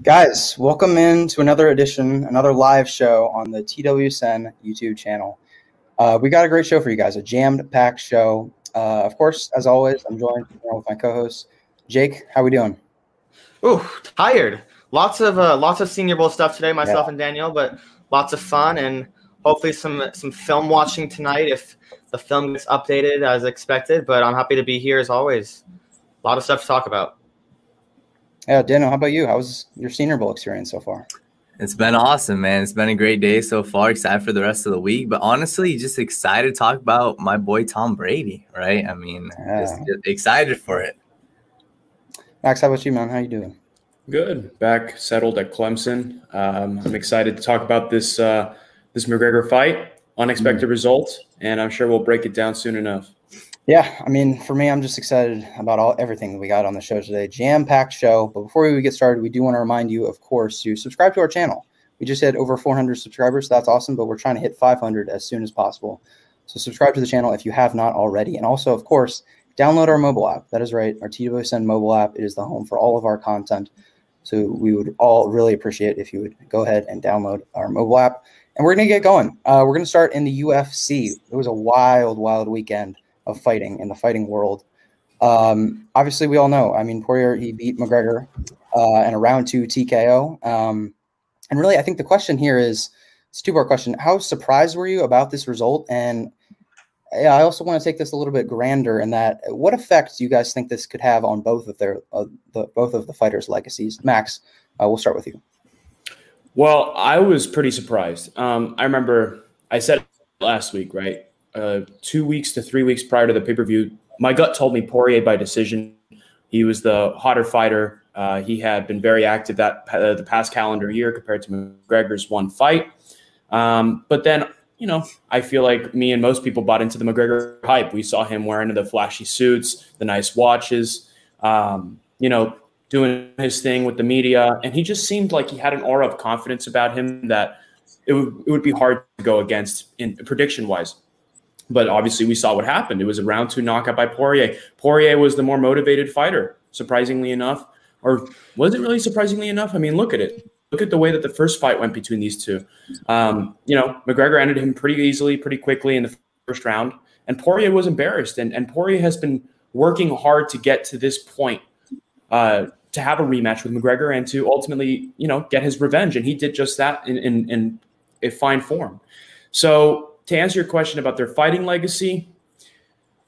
Guys, welcome in to another edition, another live show on the TWSN YouTube channel. Uh, we got a great show for you guys, a jammed packed show. Uh, of course, as always, I'm joined with my co-host Jake. How are we doing? Ooh, tired. Lots of uh, lots of Senior Bowl stuff today, myself yeah. and Daniel, but lots of fun and hopefully some some film watching tonight if the film gets updated as expected. But I'm happy to be here as always. A lot of stuff to talk about. Yeah, Daniel, how about you? How's your Senior Bowl experience so far? It's been awesome, man. It's been a great day so far. Excited for the rest of the week, but honestly, just excited to talk about my boy Tom Brady. Right? I mean, yeah. just, just excited for it. Max, how about you, man? How you doing? Good. Back settled at Clemson. Um, I'm excited to talk about this uh, this McGregor fight. Unexpected mm. result, and I'm sure we'll break it down soon enough. Yeah, I mean, for me, I'm just excited about all everything that we got on the show today. Jam packed show. But before we get started, we do want to remind you, of course, to subscribe to our channel. We just hit over 400 subscribers. So that's awesome, but we're trying to hit 500 as soon as possible. So subscribe to the channel if you have not already, and also, of course, download our mobile app. That is right, our TWSN mobile app. It is the home for all of our content. So we would all really appreciate if you would go ahead and download our mobile app. And we're going to get going. Uh, we're going to start in the UFC. It was a wild, wild weekend of fighting in the fighting world. Um, obviously, we all know. I mean, Poirier he beat McGregor uh, in a round two TKO. Um, and really, I think the question here is it's a two part question. How surprised were you about this result? And I also want to take this a little bit grander in that what effect do you guys think this could have on both of their uh, the both of the fighters' legacies? Max, uh, we'll start with you. Well, I was pretty surprised. Um, I remember I said last week, right? Uh, two weeks to three weeks prior to the pay per view, my gut told me Poirier by decision. He was the hotter fighter. Uh, he had been very active that uh, the past calendar year compared to McGregor's one fight. Um, but then, you know, I feel like me and most people bought into the McGregor hype. We saw him wearing the flashy suits, the nice watches, um, you know, doing his thing with the media, and he just seemed like he had an aura of confidence about him that it would, it would be hard to go against in prediction wise. But obviously, we saw what happened. It was a round two knockout by Poirier. Poirier was the more motivated fighter, surprisingly enough. Or was it really surprisingly enough? I mean, look at it. Look at the way that the first fight went between these two. Um, you know, McGregor ended him pretty easily, pretty quickly in the first round. And Poirier was embarrassed. And, and Poirier has been working hard to get to this point, uh, to have a rematch with McGregor and to ultimately, you know, get his revenge. And he did just that in, in, in a fine form. So to answer your question about their fighting legacy,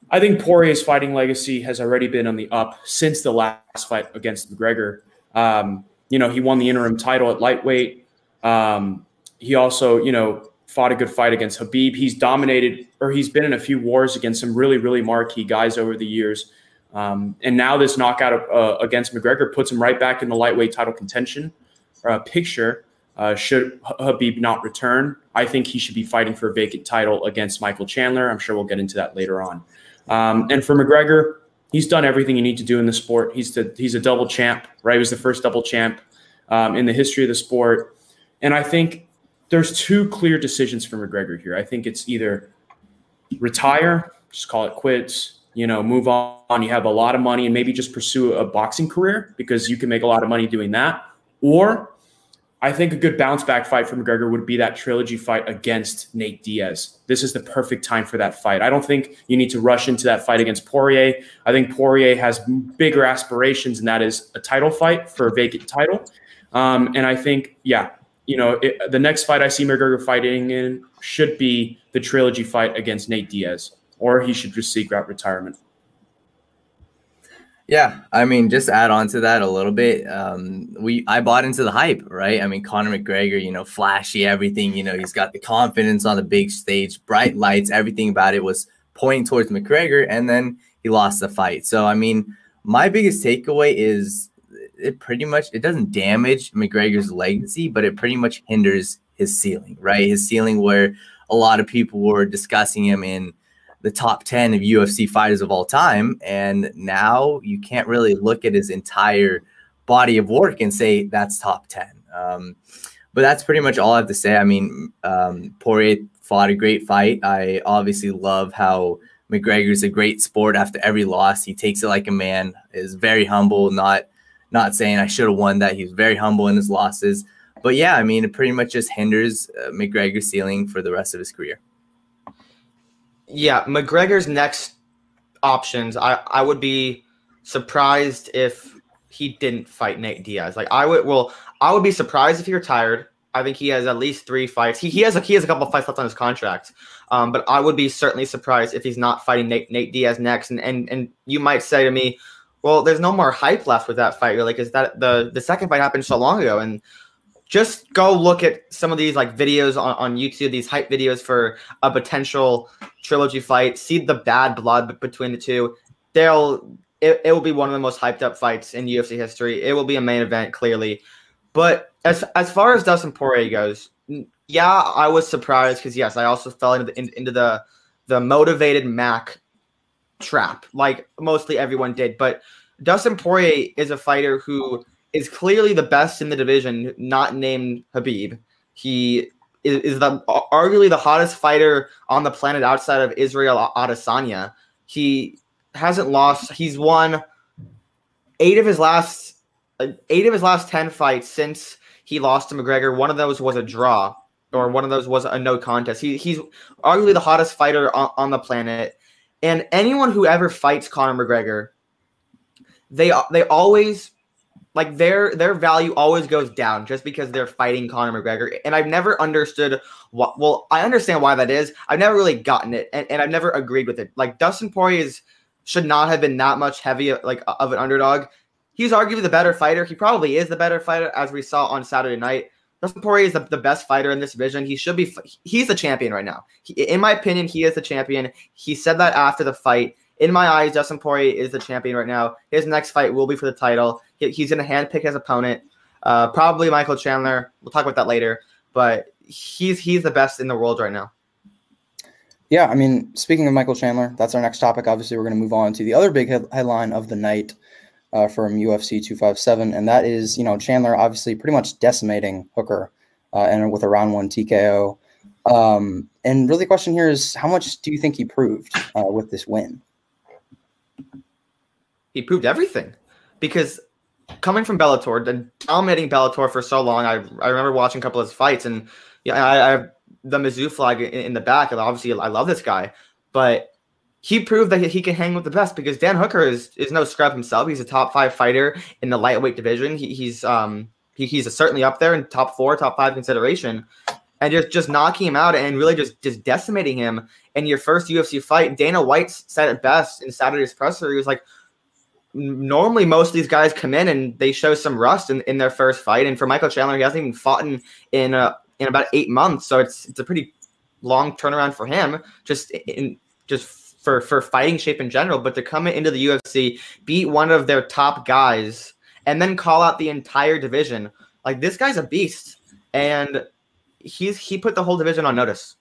I think Poirier's fighting legacy has already been on the up since the last fight against McGregor. Um, you know, he won the interim title at lightweight. Um, he also, you know, fought a good fight against Khabib. He's dominated, or he's been in a few wars against some really, really marquee guys over the years. Um, and now this knockout uh, against McGregor puts him right back in the lightweight title contention uh, picture. Uh, should Khabib not return, I think he should be fighting for a vacant title against Michael Chandler. I'm sure we'll get into that later on. Um, and for McGregor, he's done everything you need to do in the sport. He's the, he's a double champ, right? He was the first double champ um, in the history of the sport. And I think there's two clear decisions for McGregor here. I think it's either retire, just call it quits, you know, move on. You have a lot of money and maybe just pursue a boxing career because you can make a lot of money doing that. Or I think a good bounce back fight for McGregor would be that trilogy fight against Nate Diaz. This is the perfect time for that fight. I don't think you need to rush into that fight against Poirier. I think Poirier has bigger aspirations, and that is a title fight for a vacant title. Um, and I think, yeah, you know, it, the next fight I see McGregor fighting in should be the trilogy fight against Nate Diaz, or he should just seek out retirement. Yeah, I mean, just add on to that a little bit. Um, we I bought into the hype, right? I mean, Conor McGregor, you know, flashy, everything. You know, he's got the confidence on the big stage, bright lights, everything about it was pointing towards McGregor, and then he lost the fight. So, I mean, my biggest takeaway is it pretty much it doesn't damage McGregor's legacy, but it pretty much hinders his ceiling, right? His ceiling where a lot of people were discussing him in the top 10 of UFC fighters of all time. And now you can't really look at his entire body of work and say that's top 10. Um, but that's pretty much all I have to say. I mean, um, Poirier fought a great fight. I obviously love how McGregor's a great sport after every loss. He takes it like a man, is very humble, not Not saying I should have won that. He's very humble in his losses. But yeah, I mean, it pretty much just hinders uh, McGregor's ceiling for the rest of his career. Yeah, McGregor's next options, I, I would be surprised if he didn't fight Nate Diaz. Like I would well, I would be surprised if he retired. I think he has at least three fights. He, he has a, he has a couple of fights left on his contract. Um, but I would be certainly surprised if he's not fighting Nate, Nate Diaz next. And, and and you might say to me, well, there's no more hype left with that fight, really, because that the the second fight happened so long ago. And just go look at some of these like videos on, on YouTube, these hype videos for a potential trilogy fight. See the bad blood between the two. They'll it, it will be one of the most hyped up fights in UFC history. It will be a main event, clearly. But as as far as Dustin Poirier goes, yeah, I was surprised because yes, I also fell into the in, into the the motivated Mac trap, like mostly everyone did. But Dustin Poirier is a fighter who is clearly the best in the division, not named Khabib. He is, is the arguably the hottest fighter on the planet outside of Israel Adesanya. He hasn't lost. He's won eight of his last uh, eight of his last ten fights since he lost to McGregor. One of those was a draw, or one of those was a no contest. He, he's arguably the hottest fighter on, on the planet. And anyone who ever fights Conor McGregor, they they always like their their value always goes down just because they're fighting Conor McGregor. And I've never understood what well, I understand why that is. I've never really gotten it and, and I've never agreed with it. Like Dustin Poirier is should not have been that much heavy like of an underdog. He's arguably the better fighter. He probably is the better fighter, as we saw on Saturday night. Dustin Poirier is the, the best fighter in this division. He should be. He's the champion right now. He, in my opinion, he is the champion. He said that after the fight in my eyes, Dustin Poirier is the champion right now. His next fight will be for the title. He, he's going to handpick his opponent, uh, probably Michael Chandler. We'll talk about that later, but he's he's the best in the world right now. Yeah, I mean, speaking of Michael Chandler, that's our next topic. Obviously, we're going to move on to the other big head- headline of the night uh, from UFC 257, and that is, you know, Chandler obviously pretty much decimating Hooker uh, and with a round one TKO. Um, and really, the question here is, how much do you think he proved uh, with this win? He proved everything because coming from Bellator and dominating Bellator for so long, I, I remember watching a couple of his fights and yeah, I, I have the Mizzou flag in, in, the back. And obviously, I love this guy, but he proved that he can hang with the best because Dan Hooker is is no scrub himself. He's a top five fighter in the lightweight division. He, he's um he, he's certainly up there in top four, top five consideration. And just just knocking him out and really just just decimating him in your first UFC fight. Dana White said it best in Saturday's presser. He was like, normally most of these guys come in and they show some rust in, in their first fight. And for Michael Chandler, he hasn't even fought in in, uh, in about eight months, so it's it's a pretty long turnaround for him. Just in just for for fighting shape in general, but to come into the UFC, beat one of their top guys, and then call out the entire division, like this guy's a beast, and he's he put the whole division on notice.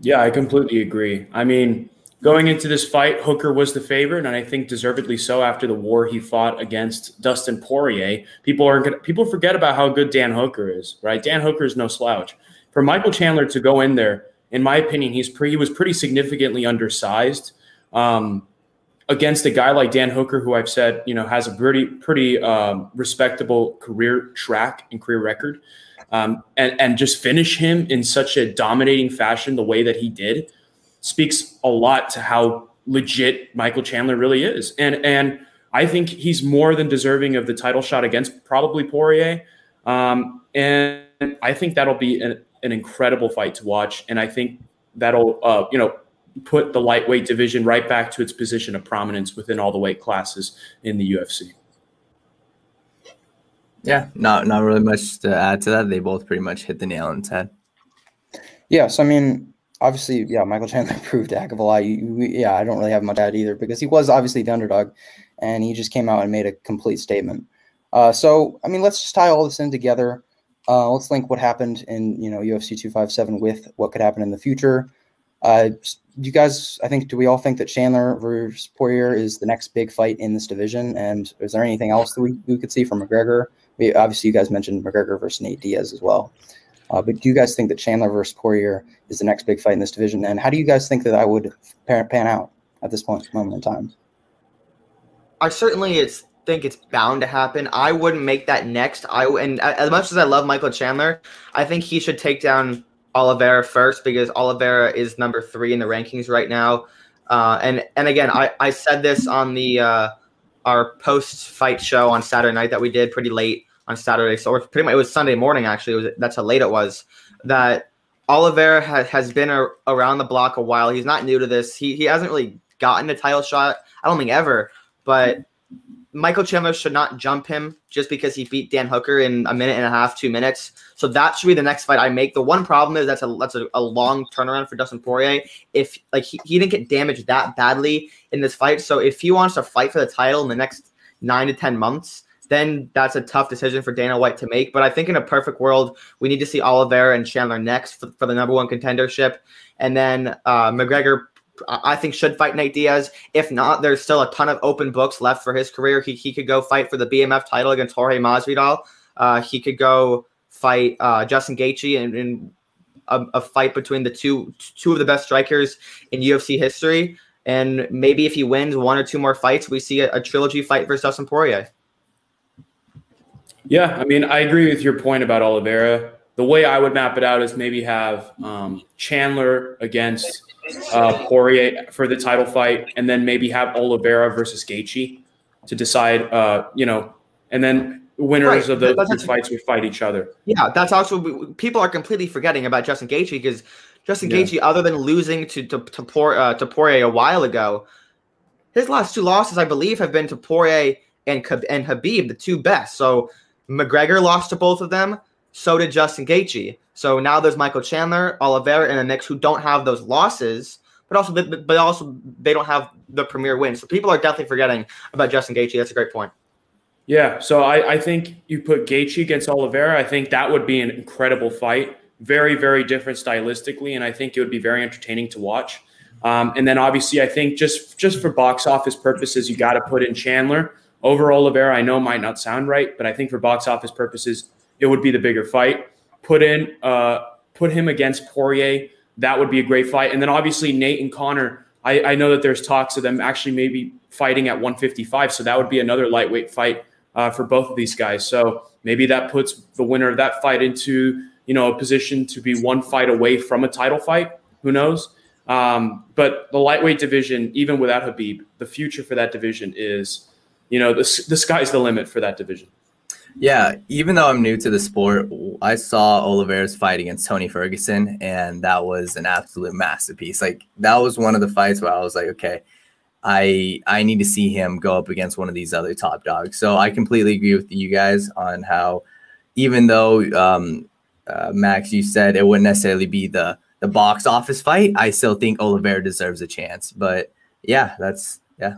Yeah, I completely agree. I mean Going into this fight, Hooker was the favorite, and I think deservedly so after the war he fought against Dustin Poirier. People are people forget about how good Dan Hooker is, right? Dan Hooker is no slouch. For Michael Chandler to go in there, in my opinion, he's pretty, he was pretty significantly undersized um, against a guy like Dan Hooker, who I've said you know has a pretty pretty um, respectable career track and career record, um, and and just finish him in such a dominating fashion the way that he did speaks a lot to how legit Michael Chandler really is. And and I think he's more than deserving of the title shot against probably Poirier. Um, and I think that'll be an, an, incredible fight to watch. And I think that'll uh, you know put the lightweight division right back to its position of prominence within all the weight classes in the UFC. Yeah, not not really much to add to that. They both pretty much hit the nail on the head. Yes, I mean obviously, yeah, Michael Chandler proved a heck of a lot. yeah, I don't really have much to either because he was obviously the underdog, and he just came out and made a complete statement. Uh, so, I mean, let's just tie all this in together. Uh, let's link what happened in you know UFC 257 with what could happen in the future. Uh, you guys, I think, do we all think that Chandler versus Poirier is the next big fight in this division? And is there anything else that we, we could see from McGregor? We, obviously, you guys mentioned McGregor versus Nate Diaz as well. Uh, but do you guys think that Chandler versus Poirier is the next big fight in this division? And how do you guys think that I would pan out at this point moment in time? I certainly think it's bound to happen. I wouldn't make that next. I and as much as I love Michael Chandler, I think he should take down Oliveira first because Oliveira is number three in the rankings right now. Uh, and and again, I, I said this on the uh, our post fight show on Saturday night that we did pretty late on Saturday. So pretty much it was Sunday morning actually. Was that's how late it was. That Oliveira ha- has been a, around the block a while. He's not new to this. He he hasn't really gotten a title shot. I don't think ever. But Michael Chandler should not jump him just because he beat Dan Hooker in a minute and a half, two minutes. So that should be the next fight I make. The one problem is that's a that's a, a long turnaround for Dustin Poirier. If like he, he didn't get damaged that badly in this fight, so if he wants to fight for the title in the next nine to ten months, then that's a tough decision for Dana White to make. But I think in a perfect world, we need to see Oliveira and Chandler next for, for the number one contendership, and then uh, McGregor I think should fight Nate Diaz. If not, there's still a ton of open books left for his career. He, he could go fight for the BMF title against Jorge Masvidal. Uh, he could go fight uh, Justin Gaethje in, in a, a, fight between the two two of the best strikers in UFC history. And maybe if he wins one or two more fights, we see a, a trilogy fight versus Dustin Poirier. Yeah, I mean, I agree with your point about Oliveira. The way I would map it out is maybe have um, Chandler against uh, Poirier for the title fight, and then maybe have Oliveira versus Gaethje to decide. Uh, you know, and then winners right. of those two fights would fight each other. Yeah, that's also people are completely forgetting about Justin Gaethje because Justin yeah. Gaethje, other than losing to to to, Por, uh, to Poirier a while ago, his last two losses, I believe, have been to Poirier and and Khabib, the two best. So McGregor lost to both of them. So did Justin Gaethje. So now there's Michael Chandler, Oliveira, and the Knicks who don't have those losses, but also but also they don't have the premier win. So people are definitely forgetting about Justin Gaethje. That's a great point. Yeah, so I, I think you put Gaethje against Oliveira. I think that would be an incredible fight. Very, very different stylistically, and I think it would be very entertaining to watch. Um, and then obviously, I think just just for box office purposes, you got to put in Chandler over Oliveira. I know might not sound right, but I think for box office purposes, it would be the bigger fight. Put in, uh, put him against Poirier. That would be a great fight. And then obviously Nate and Conor. I, I know that there's talks of them actually maybe fighting at 155, so that would be another lightweight fight uh, for both of these guys. So maybe that puts the winner of that fight into you know a position to be one fight away from a title fight. Who knows? Um, but the lightweight division, even without Khabib, the future for that division is, you know, the, the sky's the limit for that division. Yeah, even though I'm new to the sport, I saw Oliveira's fight against Tony Ferguson, and that was an absolute masterpiece. Like that was one of the fights where I was like, okay, I I need to see him go up against one of these other top dogs. So I completely agree with you guys on how, even though um, uh, Max, you said it wouldn't necessarily be the the box office fight, I still think Oliveira deserves a chance. But yeah, that's yeah.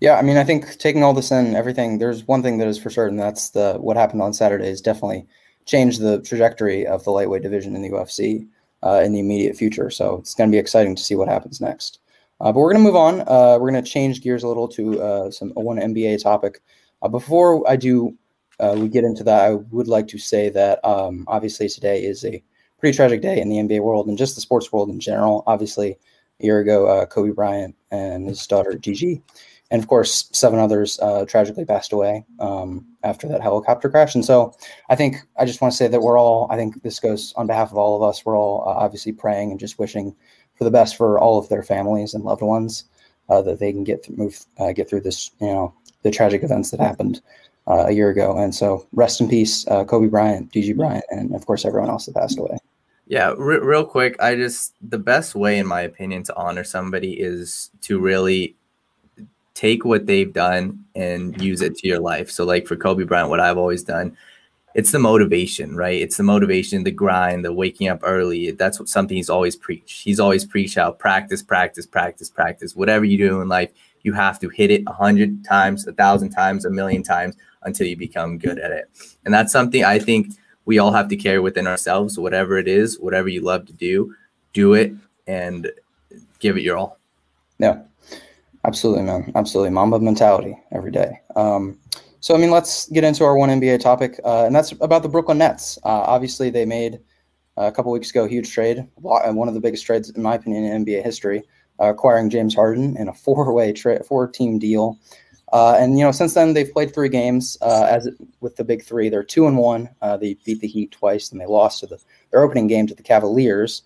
Yeah, I mean, I think taking all this in, everything. There's one thing that is for certain. That's the what happened on Saturday has definitely changed the trajectory of the lightweight division in the UFC uh, in the immediate future. So it's going to be exciting to see what happens next. Uh, but we're going to move on. Uh, we're going to change gears a little to uh, some one NBA topic. Uh, before I do, uh, we get into that. I would like to say that um, obviously today is a pretty tragic day in the NBA world and just the sports world in general. Obviously, a year ago, Kobe Bryant and his daughter Gigi and of course, seven others uh, tragically passed away um, after that helicopter crash. And so, I think I just want to say that we're all. I think this goes on behalf of all of us. We're all uh, obviously praying and just wishing for the best for all of their families and loved ones uh, that they can get th- move uh, get through this. You know, the tragic events that happened uh, a year ago. And so, rest in peace, uh, Kobe Bryant, Gigi Bryant, and of course, everyone else that passed away. Yeah, real quick, I just the best way, in my opinion, to honor somebody is to really take what they've done and use it to your life. So, like for Kobe Bryant, what I've always done, it's the motivation, right? It's the motivation, the grind, the waking up early. That's what something he's always preached. He's always preached out practice, practice, practice, practice. Whatever you do in life, you have to hit it a hundred times, a thousand times, a million times until you become good at it. And that's something I think we all have to carry within ourselves. Whatever it is, whatever you love to do, do it and give it your all. Yeah. Absolutely, man. Absolutely. Mamba mentality every day. Um, so, I mean, let's get into our one NBA topic, uh, and that's about the Brooklyn Nets. Uh, obviously, they made uh, a couple weeks ago a huge trade, one of the biggest trades, in my opinion, in NBA history, uh, acquiring James Harden in a four-way trade, four-team deal. Uh, and you know, since then they've played three games. Uh, as with the big three, they're two and one. Uh, they beat the Heat twice, and they lost to the their opening game to the Cavaliers.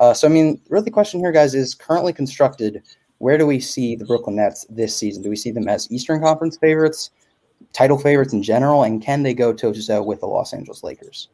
Uh, so I mean, really, the question here, guys, is currently constructed. Where do we see the Brooklyn Nets this season? Do we see them as Eastern Conference favorites, title favorites in general, and can they go toe to toe with the Los Angeles Lakers?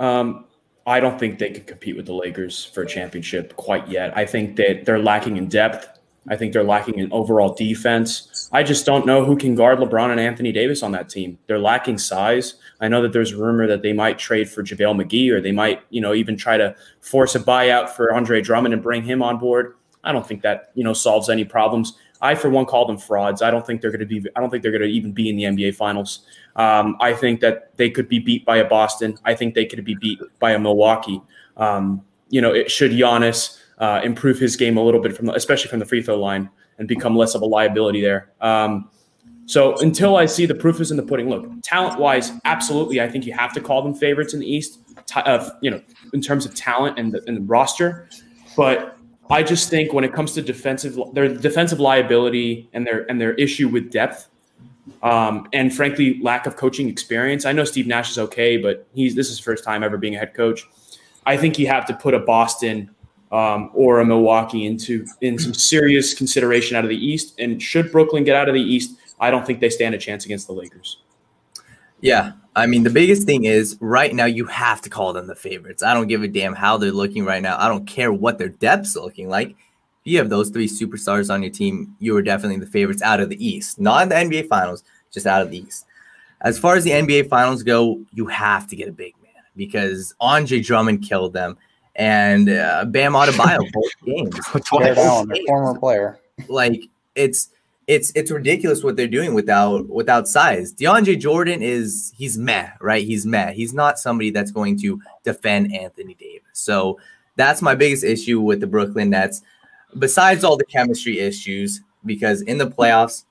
Um, I don't think they can compete with the Lakers for a championship quite yet. I think that they're lacking in depth. I think they're lacking in overall defense. I just don't know who can guard LeBron and Anthony Davis on that team. They're lacking size. I know that there's a rumor that they might trade for JaVale McGee or they might, you know, even try to force a buyout for Andre Drummond and bring him on board. I don't think that, you know, solves any problems. I, for one, call them frauds. I don't think they're going to be. I don't think they're going to even be in the NBA Finals. Um, I think that they could be beat by a Boston. I think they could be beat by a Milwaukee. Um, you know, it should Giannis uh, improve his game a little bit from, the, especially from the free throw line, and become less of a liability there. Um, so until I see the proof is in the pudding, look, talent wise, absolutely, I think you have to call them favorites in the East. Uh, you know, in terms of talent and the, and the roster, but I just think when it comes to defensive, their defensive liability and their and their issue with depth, um, and frankly lack of coaching experience. I know Steve Nash is okay, but he's this is his first time ever being a head coach. I think you have to put a Boston um, or a Milwaukee into in some serious consideration out of the East. And should Brooklyn get out of the East, I don't think they stand a chance against the Lakers. Yeah. I mean, the biggest thing is right now you have to call them the favorites. I don't give a damn how they're looking right now. I don't care what their depth's looking like. If you have those three superstars on your team, you are definitely the favorites out of the East, not in the NBA Finals, just out of the East. As far as the NBA Finals go, you have to get a big man because Andre Drummond killed them and uh, Bam Adebayo both games. Allen, former player. Like it's it's it's ridiculous what they're doing without without size. DeAndre Jordan is he's meh, right? He's meh. He's not somebody that's going to defend Anthony Davis. So that's my biggest issue with the Brooklyn Nets. Besides all the chemistry issues, because in the playoffs,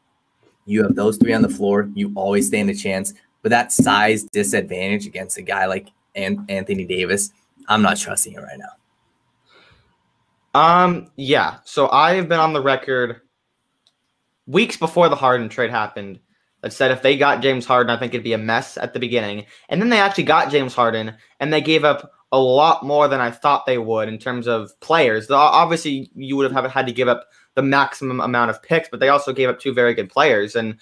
you have those three on the floor, you always stand a chance. But that size disadvantage against a guy like An- Anthony Davis, I'm not trusting it right now. Um, yeah. So I've been on the record weeks before the Harden trade happened that said if they got James Harden, I think it'd be a mess at the beginning. And then they actually got James Harden, and they gave up a lot more than I thought they would in terms of players. Obviously, you would have had to give up the maximum amount of picks, but they also gave up two very good players. And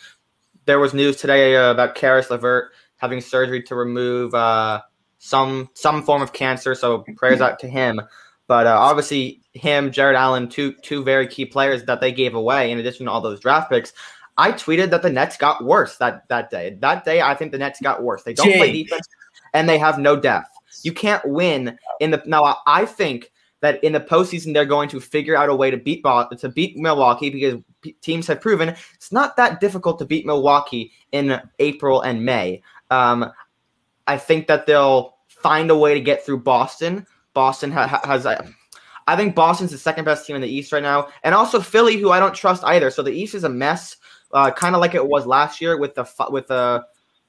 there was news today uh, about Caris LeVert having surgery to remove uh, some some form of cancer. So prayers out to him. But uh, obviously, him, Jarrett Allen, two two very key players that they gave away in addition to all those draft picks. I tweeted that the Nets got worse that that day. That day, I think the Nets got worse. They don't Jake. play defense, and they have no depth. You can't win in the now. I think that in the postseason they're going to figure out a way to beat to beat Milwaukee because teams have proven it's not that difficult to beat Milwaukee in April and May. Um, I think that they'll find a way to get through Boston. Boston ha- has, I think Boston's the second best team in the East right now, and also Philly, who I don't trust either. So the East is a mess, uh, kind of like it was last year with the with the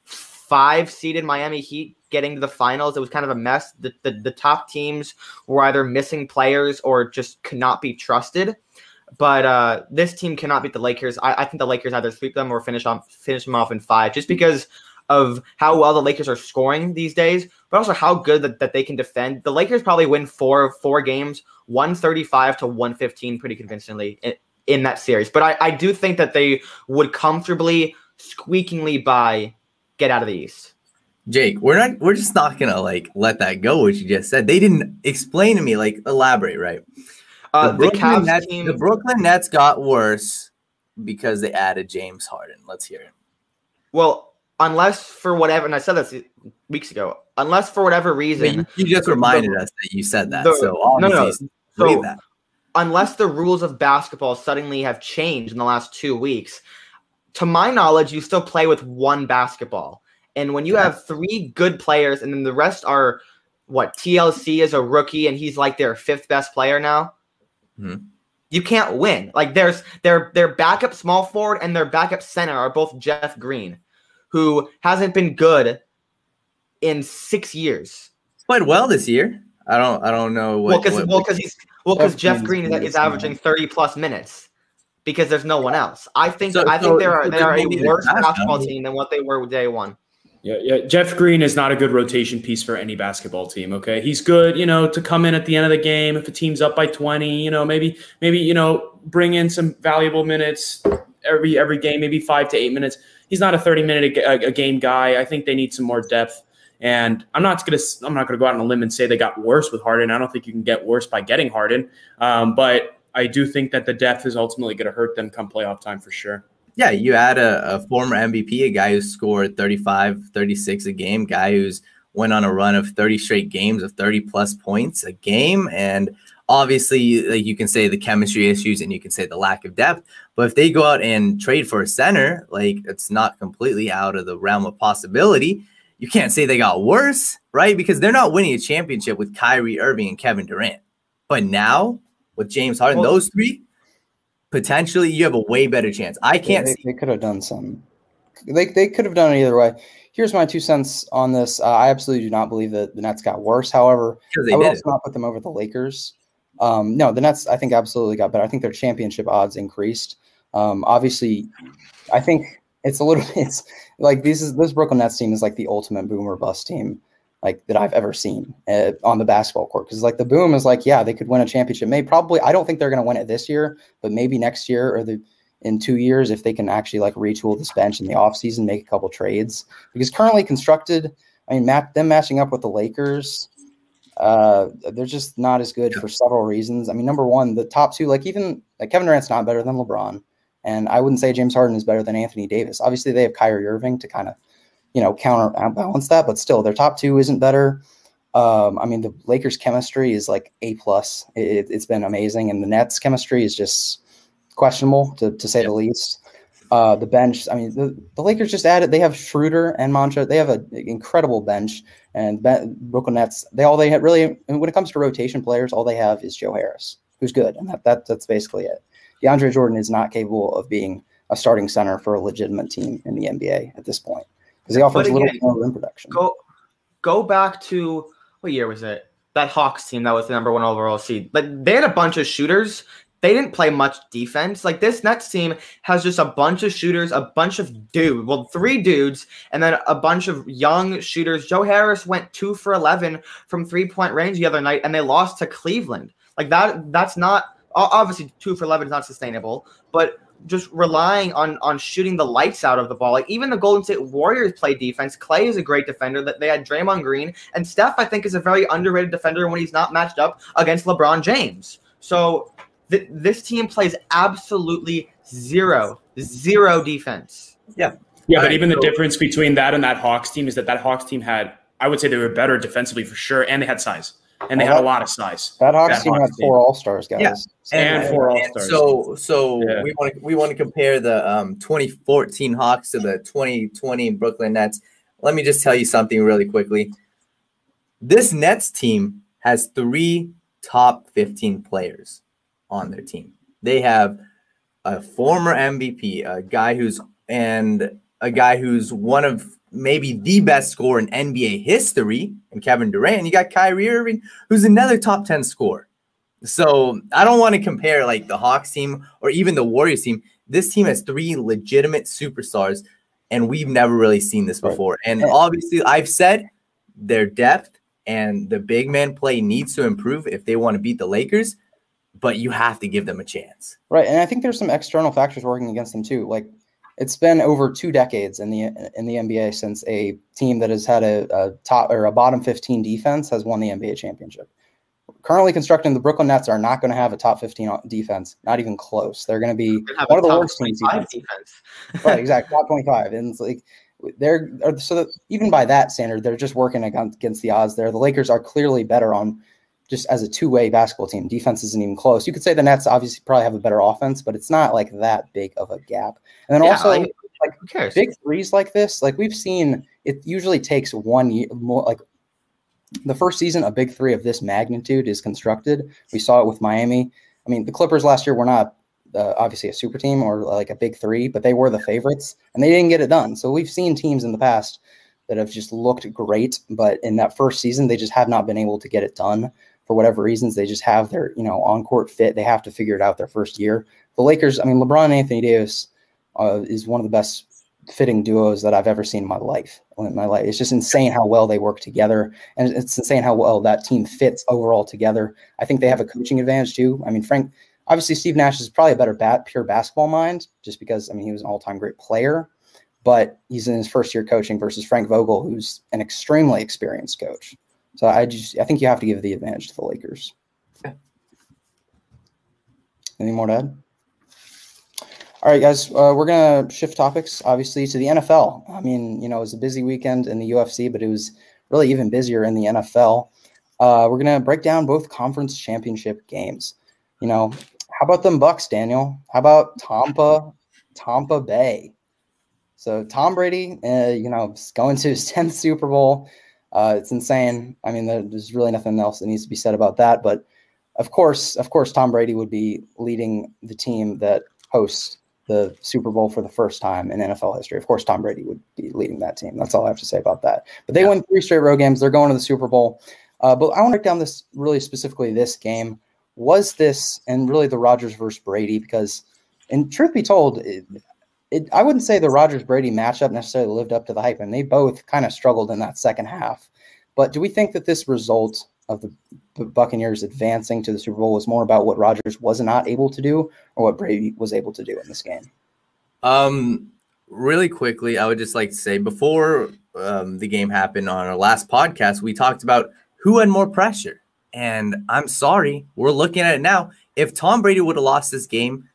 five seeded Miami Heat getting to the finals. It was kind of a mess. The, the, the top teams were either missing players or just could not be trusted. But uh, this team cannot beat the Lakers. I, I think the Lakers either sweep them or finish on finish them off in five, just because of how well the Lakers are scoring these days, but also how good that, that they can defend. The Lakers probably win four four games, 135 to 115 pretty convincingly in, in that series. But I, I do think that they would comfortably, squeakingly by get out of the East. Jake, we're not we're just not gonna like let that go what you just said. They didn't explain to me, like elaborate, right? Uh, the, Brooklyn the, Nets, team, the Brooklyn Nets got worse because they added James Harden. Let's hear it. Well, unless for whatever, and I said this weeks ago, unless for whatever reason, you just reminded the, us that you said that. The, so no, no, so that. unless the rules of basketball suddenly have changed in the last two weeks, to my knowledge, you still play with one basketball. And when you have three good players, and then the rest are what TLC is a rookie, and he's like their fifth best player now. Mm-hmm. You can't win. Like there's their their backup small forward and their backup center are both Jeff Green who hasn't been good in six years. Played well this year. I don't. I don't know. What, well, because well, because he's well, because Jeff Green is, is averaging thirty plus minutes because there's no one else. I think So- I so- think they are so they are a worse basketball though. team than what they were day one. Yeah, yeah. Jeff Green is not a good rotation piece for any basketball team. Okay, he's good, you know, to come in at the end of the game if a team's up by twenty. You know, maybe maybe you know bring in some valuable minutes every every game, maybe five to eight minutes. He's not a thirty minute a, a- a game guy. I think they need some more depth. And I'm not gonna I'm not gonna go out on a limb and say they got worse with Harden. I don't think you can get worse by getting Harden. Um, but I do think that the depth is ultimately going to hurt them come playoff time for sure. Yeah, you add a, a former MVP, a guy who scored 35, 36 a game, guy who's went on a run of 30 straight games of 30 plus points a game. And obviously, like you can say the chemistry issues and you can say the lack of depth. But if they go out and trade for a center, like it's not completely out of the realm of possibility. You can't say they got worse, right? Because they're not winning a championship with Kyrie Irving and Kevin Durant. But now with James Harden, Well- those three, potentially you have a way better chance. I can't They, see they could have done some. They, they could have done it either way. Here's my two cents on this. Uh, I absolutely do not believe that the Nets got worse. However, I would did. also not put them over the Lakers. Um, no, the Nets, I think, absolutely got better. I think their championship odds increased. Um, obviously, I think it's a little. It's like this is this Brooklyn Nets team is like the ultimate boomer bust team, like that I've ever seen uh, on the basketball court. Because like the boom is like, yeah, they could win a championship. Maybe probably. I don't think they're going to win it this year, but maybe next year or the in two years if they can actually like retool this bench in the offseason, make a couple trades. Because currently constructed, I mean, Matt, them matching up with the Lakers uh, they're just not as good for several reasons. I mean, number one, the top two, like even like Kevin Durant's not better than LeBron, and I wouldn't say James Harden is better than Anthony Davis. Obviously, they have Kyrie Irving to kind of, you know, counterbalance that, but still, their top two isn't better. Um, I mean, the Lakers' chemistry is like a plus. It, it's been amazing, and the Nets' chemistry is just questionable to, to say the least. Uh, the bench, I mean, the, the Lakers just added. They have Schroeder and Mantra. They have an incredible bench, and Brooklyn Nets. They all they have really. When it comes to rotation players, all they have is Joe Harris, who's good, and that, that that's basically it. DeAndre Jordan is not capable of being a starting center for a legitimate team in the NBA at this point because he offers But a little bit more rim production. Go go back to what year was it? That Hawks team that was the number one overall seed. Like they had a bunch of shooters. They didn't play much defense. Like this Nets team has just a bunch of shooters, a bunch of dude, well, three dudes, and then a bunch of young shooters. Joe Harris went two for eleven from three point range the other night, and they lost to Cleveland. Like that. That's not obviously two for eleven is not sustainable, but just relying on on shooting the lights out of the ball. Like even the Golden State Warriors play defense. Klay is a great defender. That they had Draymond Green and Steph. I think is a very underrated defender when he's not matched up against LeBron James. So th- this team plays absolutely zero zero defense. Yeah, Yeah, but even the difference between that and that Hawks team is that that Hawks team had, I would say, they were better defensively for sure, and they had size, and they Well, had a lot of size. That Hawks that team Hawks had team. four All Stars, guys. Yeah. And four All-Stars. So, so Yeah. we want to we want to compare the um, 2014 Hawks to the 2020 Brooklyn Nets. Let me just tell you something really quickly. This Nets team has three top 15 players on their team. They have a former MVP, a guy who's and a guy who's one of maybe the best scorer in NBA history, and Kevin Durant. You got Kyrie Irving, who's another top 10 scorer. So I don't want to compare like the Hawks team or even the Warriors team. This team has three legitimate superstars, and we've never really seen this Right. before. And obviously, I've said their depth and the big man play needs to improve if they want to beat the Lakers, but you have to give them a chance. Right, and I think there's some external factors working against them too. Like it's been over two decades in the in the NBA since a team that has had a, a top or a bottom 15 defense has won the NBA championship. Currently constructing, the Brooklyn Nets are not going to have a top 15 defense, not even close. They're going to be have one of the worst teams 25 defense. defense. right, exactly, top 25. And it's like they're so that even by that standard, they're just working against, against the odds there. The Lakers are clearly better on just as a two-way basketball team. Defense isn't even close. You could say the Nets obviously probably have a better offense, but it's not like that big of a gap. And then Yeah, also like, who cares? big threes like this, like we've seen, it usually takes one year more. Like the first season, a big three of this magnitude is constructed. We saw it with Miami. I mean, the Clippers last year were not uh, obviously a super team or like a big three, but they were the favorites and they didn't get it done. So we've seen teams in the past that have just looked great, but in that first season, they just have not been able to get it done for whatever reasons. They just have their, you know, on court fit. They have to figure it out their first year. the Lakers. I mean, LeBron and Anthony Davis uh, is one of the best fitting duos that I've ever seen in my life. In my life, it's just insane how well they work together, and it's insane how well that team fits overall together. I think they have a coaching advantage too. I mean, Frank, obviously, Steve Nash is probably a better bat, pure basketball mind, just because I mean he was an all-time great player, but he's in his first year coaching versus Frank Vogel, who's an extremely experienced coach. So I just I think you have to give the advantage to the Lakers. Any more to add? All right, guys, uh, we're gonna shift topics, obviously, to the NFL. I mean, you know, it was a busy weekend in the UFC, but it was really even busier in the NFL. Uh, we're gonna break down both conference championship games. You know, how about them Bucs, Daniel? How about Tampa, Tampa Bay? So Tom Brady, uh, you know, going to his tenth Super Bowl. Uh, it's insane. I mean, there's really nothing else that needs to be said about that. But of course, of course, Tom Brady would be leading the team that hosts the Super Bowl for the first time in NFL history. Of course, Tom Brady would be leading that team. That's all I have to say about that. But they yeah. win three straight road games. They're going to the Super Bowl. Uh, but I want to break down this really specifically this game. Was this and really the Rodgers versus Brady? Because, and truth be told, it, it, I wouldn't say the Rodgers Brady matchup necessarily lived up to the hype, and they both kind of struggled in that second half. But do we think that this result of the Buccaneers advancing to the Super Bowl was more about what Rodgers was not able to do or what Brady was able to do in this game? Um, really quickly, I would just like to say before um, the game happened on our last podcast, we talked about who had more pressure. And I'm sorry, we're looking at it now. If Tom Brady would have lost this game,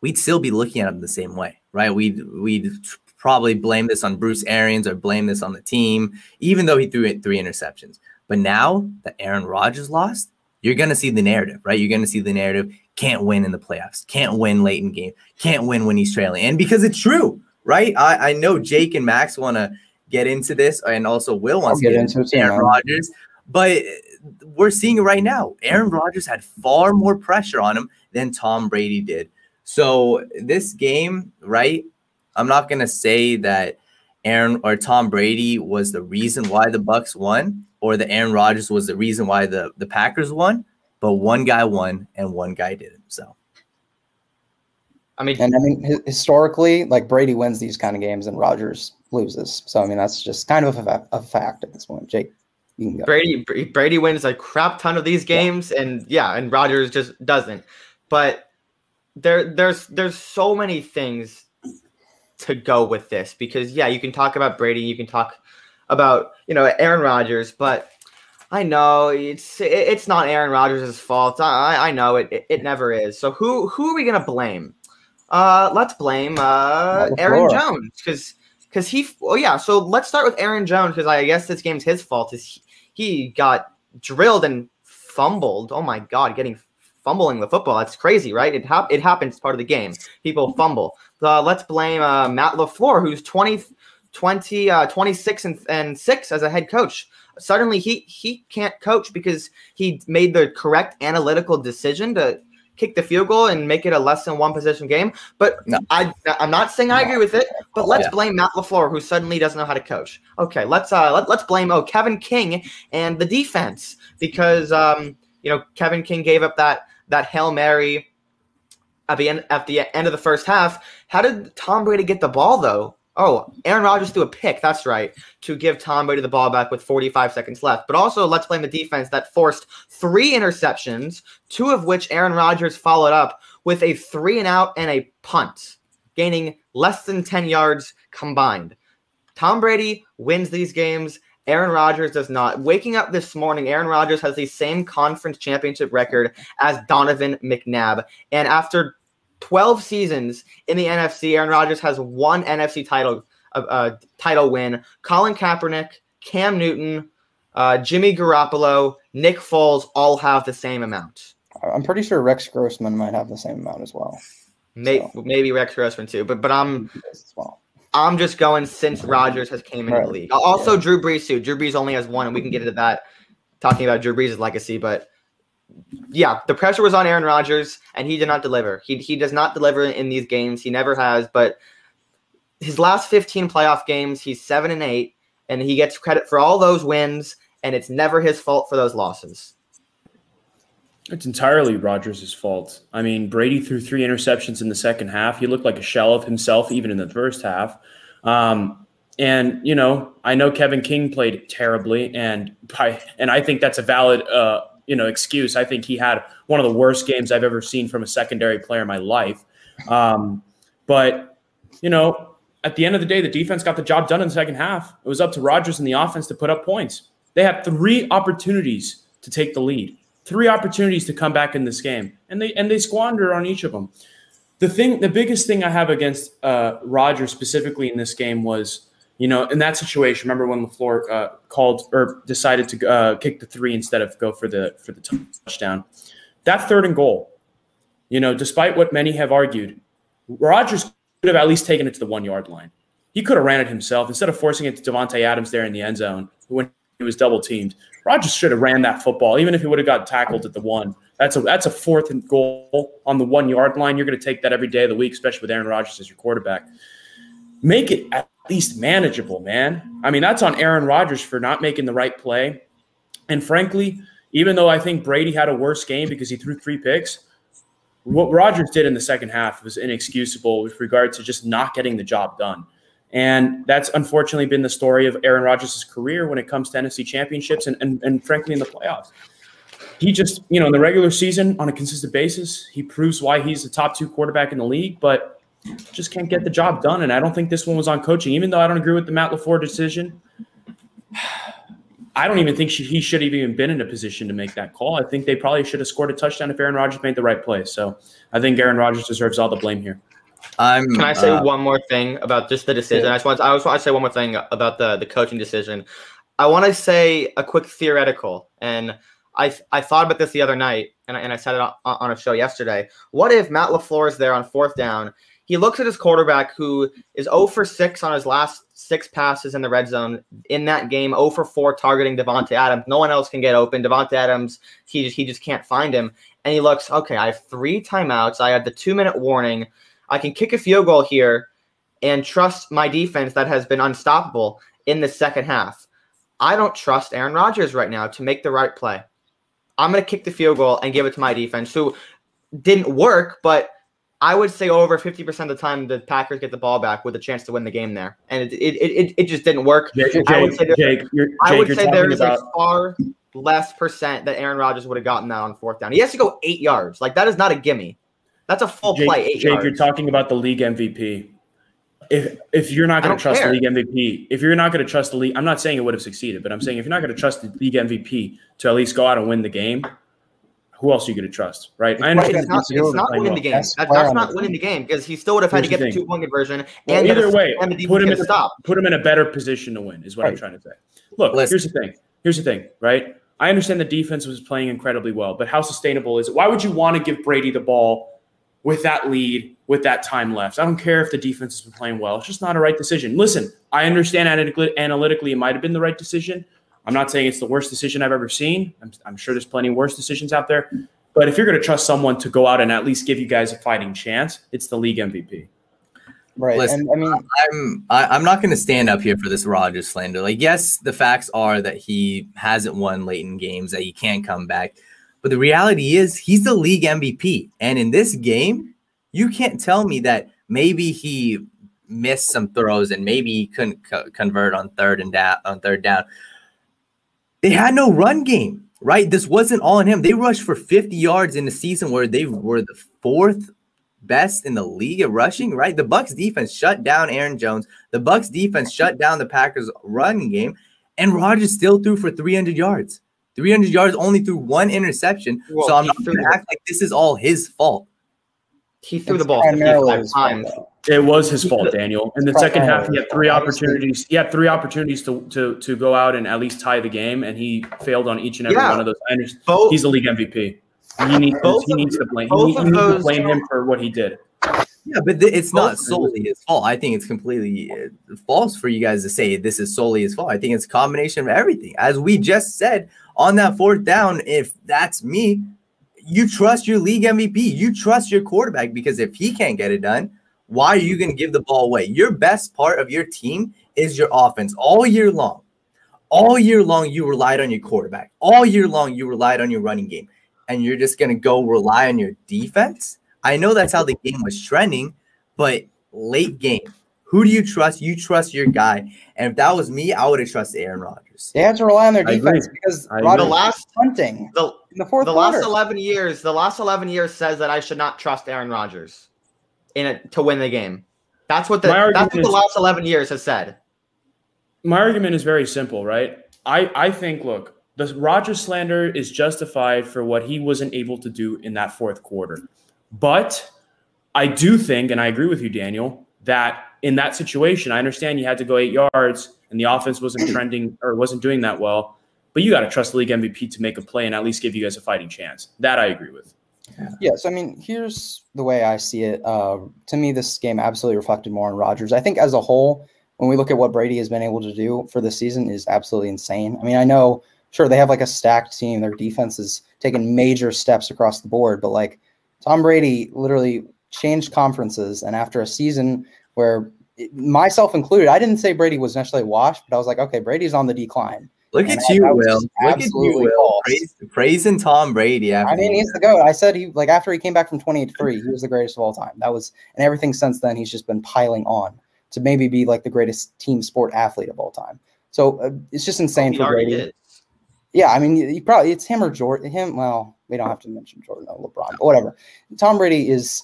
we'd still be looking at him the same way, right? We'd we'd probably blame this on Bruce Arians or blame this on the team, even though he threw it three interceptions. But now that Aaron Rodgers lost, you're going to see the narrative, right? You're going to see the narrative can't win in the playoffs, can't win late in game, can't win when he's trailing. And because it's true, right? I, I know Jake and Max want to get into this, and also Will wants to get, into Aaron Rodgers, but we're seeing it right now. Aaron Rodgers had far more pressure on him than Tom Brady did. So this game, right? I'm not going to say that Aaron or Tom Brady was the reason why the Bucs won or the Aaron Rodgers was the reason why the, the Packers won, but one guy won and one guy didn't. So, I mean, and I mean, historically, like Brady wins these kind of games and Rodgers loses. So, I mean, that's just kind of a, a fact at this point. Jake, you can go. Brady Brady wins a crap ton of these games, yeah. and yeah, and Rodgers just doesn't. But there, there's there's so many things to go with this because yeah, you can talk about Brady, you can talk about you know Aaron Rodgers, but I know it's it's not Aaron Rodgers' fault. I I know it, it, it never is. So who who are we gonna blame? Uh, let's blame uh Aaron Jones because because he oh yeah. So let's start with Aaron Jones because I guess this game's his fault. Is he, he got drilled and fumbled? Oh my god, getting fumbling the football. That's crazy, right? It hap- it happens part of the game. People fumble. Uh, let's blame uh, Matt LaFleur, who's 20, 20 uh, 26 and, and 6 as a head coach. Suddenly he he can't coach because he made the correct analytical decision to kick the field goal and make it a less than one position game. But no. I I'm not saying I agree with it, but let's yeah. blame Matt LaFleur who suddenly doesn't know how to coach. Okay, let's uh let, let's blame oh Kevin King and the defense because um you know Kevin King gave up that that Hail Mary at the end at the end of the first half. How did Tom Brady get the ball though? Oh, Aaron Rodgers threw a pick. That's right, to give Tom Brady the ball back with 45 seconds left. But also, let's blame the defense that forced three interceptions, two of which Aaron Rodgers followed up with a three and out and a punt, gaining less than 10 yards combined. Tom Brady wins these games. Aaron Rodgers does not. Waking up this morning, Aaron Rodgers has the same conference championship record as Donovan McNabb. And after 12 seasons in the NFC, Aaron Rodgers has one NFC title uh, uh, title win. Colin Kaepernick, Cam Newton, uh, Jimmy Garoppolo, Nick Foles all have the same amount. I'm pretty sure Rex Grossman might have the same amount as well. Maybe, so. maybe Rex Grossman too, but but I'm well. I'm just going since Rodgers has came into right. the league. Also, yeah. Drew Brees too. Drew Brees only has one, and we can get into that talking about Drew Brees' legacy. But yeah, the pressure was on Aaron Rodgers, and he did not deliver. He he does not deliver in these games. He never has. But his last 15 playoff games, he's seven and eight, and he gets credit for all those wins. And it's never his fault for those losses. It's entirely Rodgers' fault. I mean, Brady threw three interceptions in the second half. He looked like a shell of himself, even in the first half. Um, and you know, I know Kevin King played terribly, and by, and I think that's a valid uh, you know excuse. I think he had one of the worst games I've ever seen from a secondary player in my life. Um, but you know, at the end of the day, the defense got the job done in the second half. It was up to Rodgers and the offense to put up points. They had three opportunities to take the lead, three opportunities to come back in this game, and they and they squandered on each of them. The thing, the biggest thing I have against uh, Rodgers specifically in this game was, you know, in that situation. Remember when LaFleur uh, called or decided to uh, kick the three instead of go for the for the touchdown? That third and goal, you know, despite what many have argued, Rodgers could have at least taken it to the one yard line. He could have ran it himself instead of forcing it to Davante Adams there in the end zone when he was double teamed. Rodgers should have ran that football, even if he would have got tackled at the one. That's a that's a fourth and goal on the one yard line. You're going to take that every day of the week, especially with Aaron Rodgers as your quarterback. Make it at least manageable, man. I mean, that's on Aaron Rodgers for not making the right play. And frankly, even though I think Brady had a worse game because he threw three picks, what Rodgers did in the second half was inexcusable with regard to just not getting the job done. And that's unfortunately been the story of Aaron Rodgers' career when it comes to NFC championships and, and, and frankly in the playoffs. He just, you know, in the regular season on a consistent basis, he proves why he's the top two quarterback in the league, but just can't get the job done. And I don't think this one was on coaching, even though I don't agree with the Matt LaFleur decision. I don't even think she, he should have even been in a position to make that call. I think they probably should have scored a touchdown if Aaron Rodgers made the right play. So I think Aaron Rodgers deserves all the blame here. I'm, Can I say uh, one more thing about just the decision? Yeah. I just want to, I just want to say one more thing about the the coaching decision. I want to say a quick theoretical, and I I thought about this the other night, and I, and I said it on, on a show yesterday. What if Matt LaFleur is there on fourth down? He looks at his quarterback, who is 0 for 6 on his last six passes in the red zone in that game, 0 for 4 targeting Davante Adams. No one else can get open. Davante Adams, he just he just can't find him. And he looks, okay, I have three timeouts. I have the two minute warning. I can kick a field goal here and trust my defense that has been unstoppable in the second half. I don't trust Aaron Rodgers right now to make the right play. I'm going to kick the field goal and give it to my defense, who didn't work, but I would say over 50% of the time the Packers get the ball back with a chance to win the game there. And it, it, it, it just didn't work. Jake, I would say, there, Jake, I would say there is about... a far less percent that Aaron Rodgers would have gotten that on fourth down. He has to go eight yards. Like, that is not a gimme. That's a full Jake, play. Jake, yards. you're talking about the league MVP. If if you're not going to trust care. the league MVP, if you're not going to trust the league, I'm not saying it would have succeeded, but I'm saying if you're not going to trust the league MVP to at least go out and win the game, who else are you going to trust, right? It's I understand. It's not, it's not winning the game. That's, that's not winning the game because he still would have had Here's to get the two point conversion. Well, and either way, put him in a, put him in a better position to win is what right. I'm trying to say. Look, Listen. here's the thing. Here's the thing, right? I understand the defense was playing incredibly well, but how sustainable is it? Why would you want to give Brady the ball with that lead, with that time left. I don't care if the defense has been playing well. It's just not a right decision. Listen, I understand analytically, analytically it might have been the right decision. I'm not saying it's the worst decision I've ever seen. I'm, I'm sure there's plenty worse decisions out there. But if you're going to trust someone to go out and at least give you guys a fighting chance, it's the league MVP. Right. Listen, and I mean, I'm I, am i am not going to stand up here for this Rodgers slander. Like, yes, the facts are that he hasn't won late in games, that he can't come back. But the reality is, he's the league MVP. And in this game, you can't tell me that maybe he missed some throws and maybe he couldn't co- convert on third and down on third down. They had no run game, right? This wasn't all on him. They rushed for 50 yards in the season where they were the fourth best in the league at rushing, right? The Bucs defense shut down Aaron Jones. The Bucs defense shut down the Packers run game, and Rodgers still threw for 300 yards. 300 yards only through one interception. Well, so I'm not going to act like this is all his fault. He threw it's the ball 55 times. It was his fault, Daniel. In the second half, he had three opportunities. He had three opportunities to, to to go out and at least tie the game, and he failed on each and every yeah. one of those. I understand. Both, He's the league MVP. He needs, he needs to blame. He, he needs to blame him for what he did. Yeah, but th- it's not solely his fault. I think it's completely uh, false for you guys to say this is solely his fault. I think it's a combination of everything. As we just said, on that fourth down, if that's me, you trust your league MVP. You trust your quarterback because if he can't get it done, why are you going to give the ball away? Your best part of your team is your offense all year long. All year long, you relied on your quarterback. All year long, you relied on your running game. and you're just gonna go rely on your defense. I know that's how the game was trending, but late game, who do you trust? You trust your guy. And if that was me, I would have trusted Aaron Rodgers. They had to rely on their defense because Rodgers The last punting the in the fourth the quarter. last 11 years, the last 11 years says that I should not trust Aaron Rodgers in it to win the game. That's what the that's argument what the is- last 11 years has said. my argument is very simple, right? I, I think, look, the Rodgers slander is justified for what he wasn't able to do in that fourth quarter. But I do think, and I agree with you, Daniel, that in that situation, I understand you had to go eight yards and the offense wasn't trending or wasn't doing that well, but you got to trust the league MVP to make a play and at least give you guys a fighting chance. That I agree with. Yes, I mean, here's the way I see it. Uh, to me, this game absolutely reflected more on Rodgers. I think as a whole, when we look at what Brady has been able to do for this season, is absolutely insane. I mean, I know, sure, they have like a stacked team. Their defense has taken major steps across the board, but like Tom Brady literally changed conferences, and after a season where myself included, I didn't say Brady was necessarily washed, but I was like, okay, Brady's on the decline. Look And at that- you, that was Will. Look at you, Will. Praise, praising Tom Brady. After I mean, he's the goat. I said he like after he came back from 28 to 3, he was the greatest of all time. That was and everything since then he's just been piling on to maybe be like the greatest team sport athlete of all time. So uh, it's just insane for Brady. is. Yeah, I mean, you probably it's him or Jordan. Him, well, we don't have to mention Jordan or LeBron, but whatever. Tom Brady is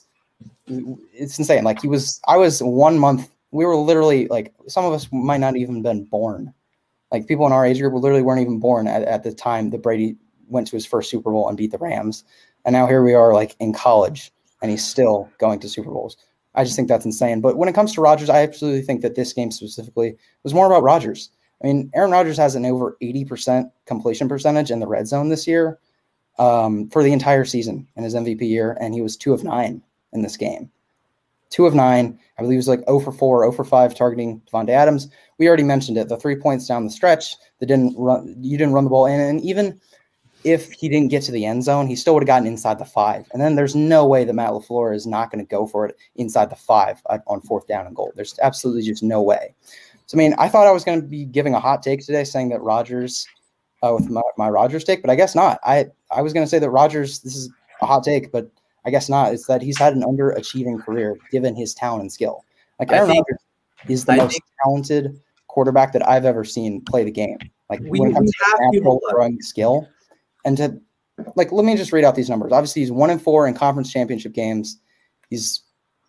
it's insane. Like he was, I was one month. We were literally like some of us might not even been born. Like people in our age group literally weren't even born at, at the time that Brady went to his first Super Bowl and beat the Rams, and now here we are like in college, and he's still going to Super Bowls. I just think that's insane. But when it comes to Rodgers, I absolutely think that this game specifically was more about Rodgers. I mean, Aaron Rodgers has an over 80% completion percentage in the red zone this year um, for the entire season in his MVP year, and he was two of nine in this game. Two of nine. I believe he was like 0 for 4, 0 for 5 targeting Davante Adams. We already mentioned it. The three points down the stretch that didn't run, you didn't run the ball in. And even if he didn't get to the end zone, he still would have gotten inside the five. And then there's no way that Matt LaFleur is not going to go for it inside the five on fourth down and goal. There's absolutely just no way. So, I mean, I thought I was going to be giving a hot take today saying that Rodgers, uh, with my, my Rodgers take, but I guess not. I, I was going to say that Rodgers, this is a hot take, but I guess not. It's that he's had an underachieving career given his talent and skill. Like I Aaron think- Rodgers is the I most think- talented quarterback that I've ever seen play the game. Like We- when it comes to to natural throwing skill, and to like, let me just read out these numbers. Obviously, he's one and four in conference championship games. He's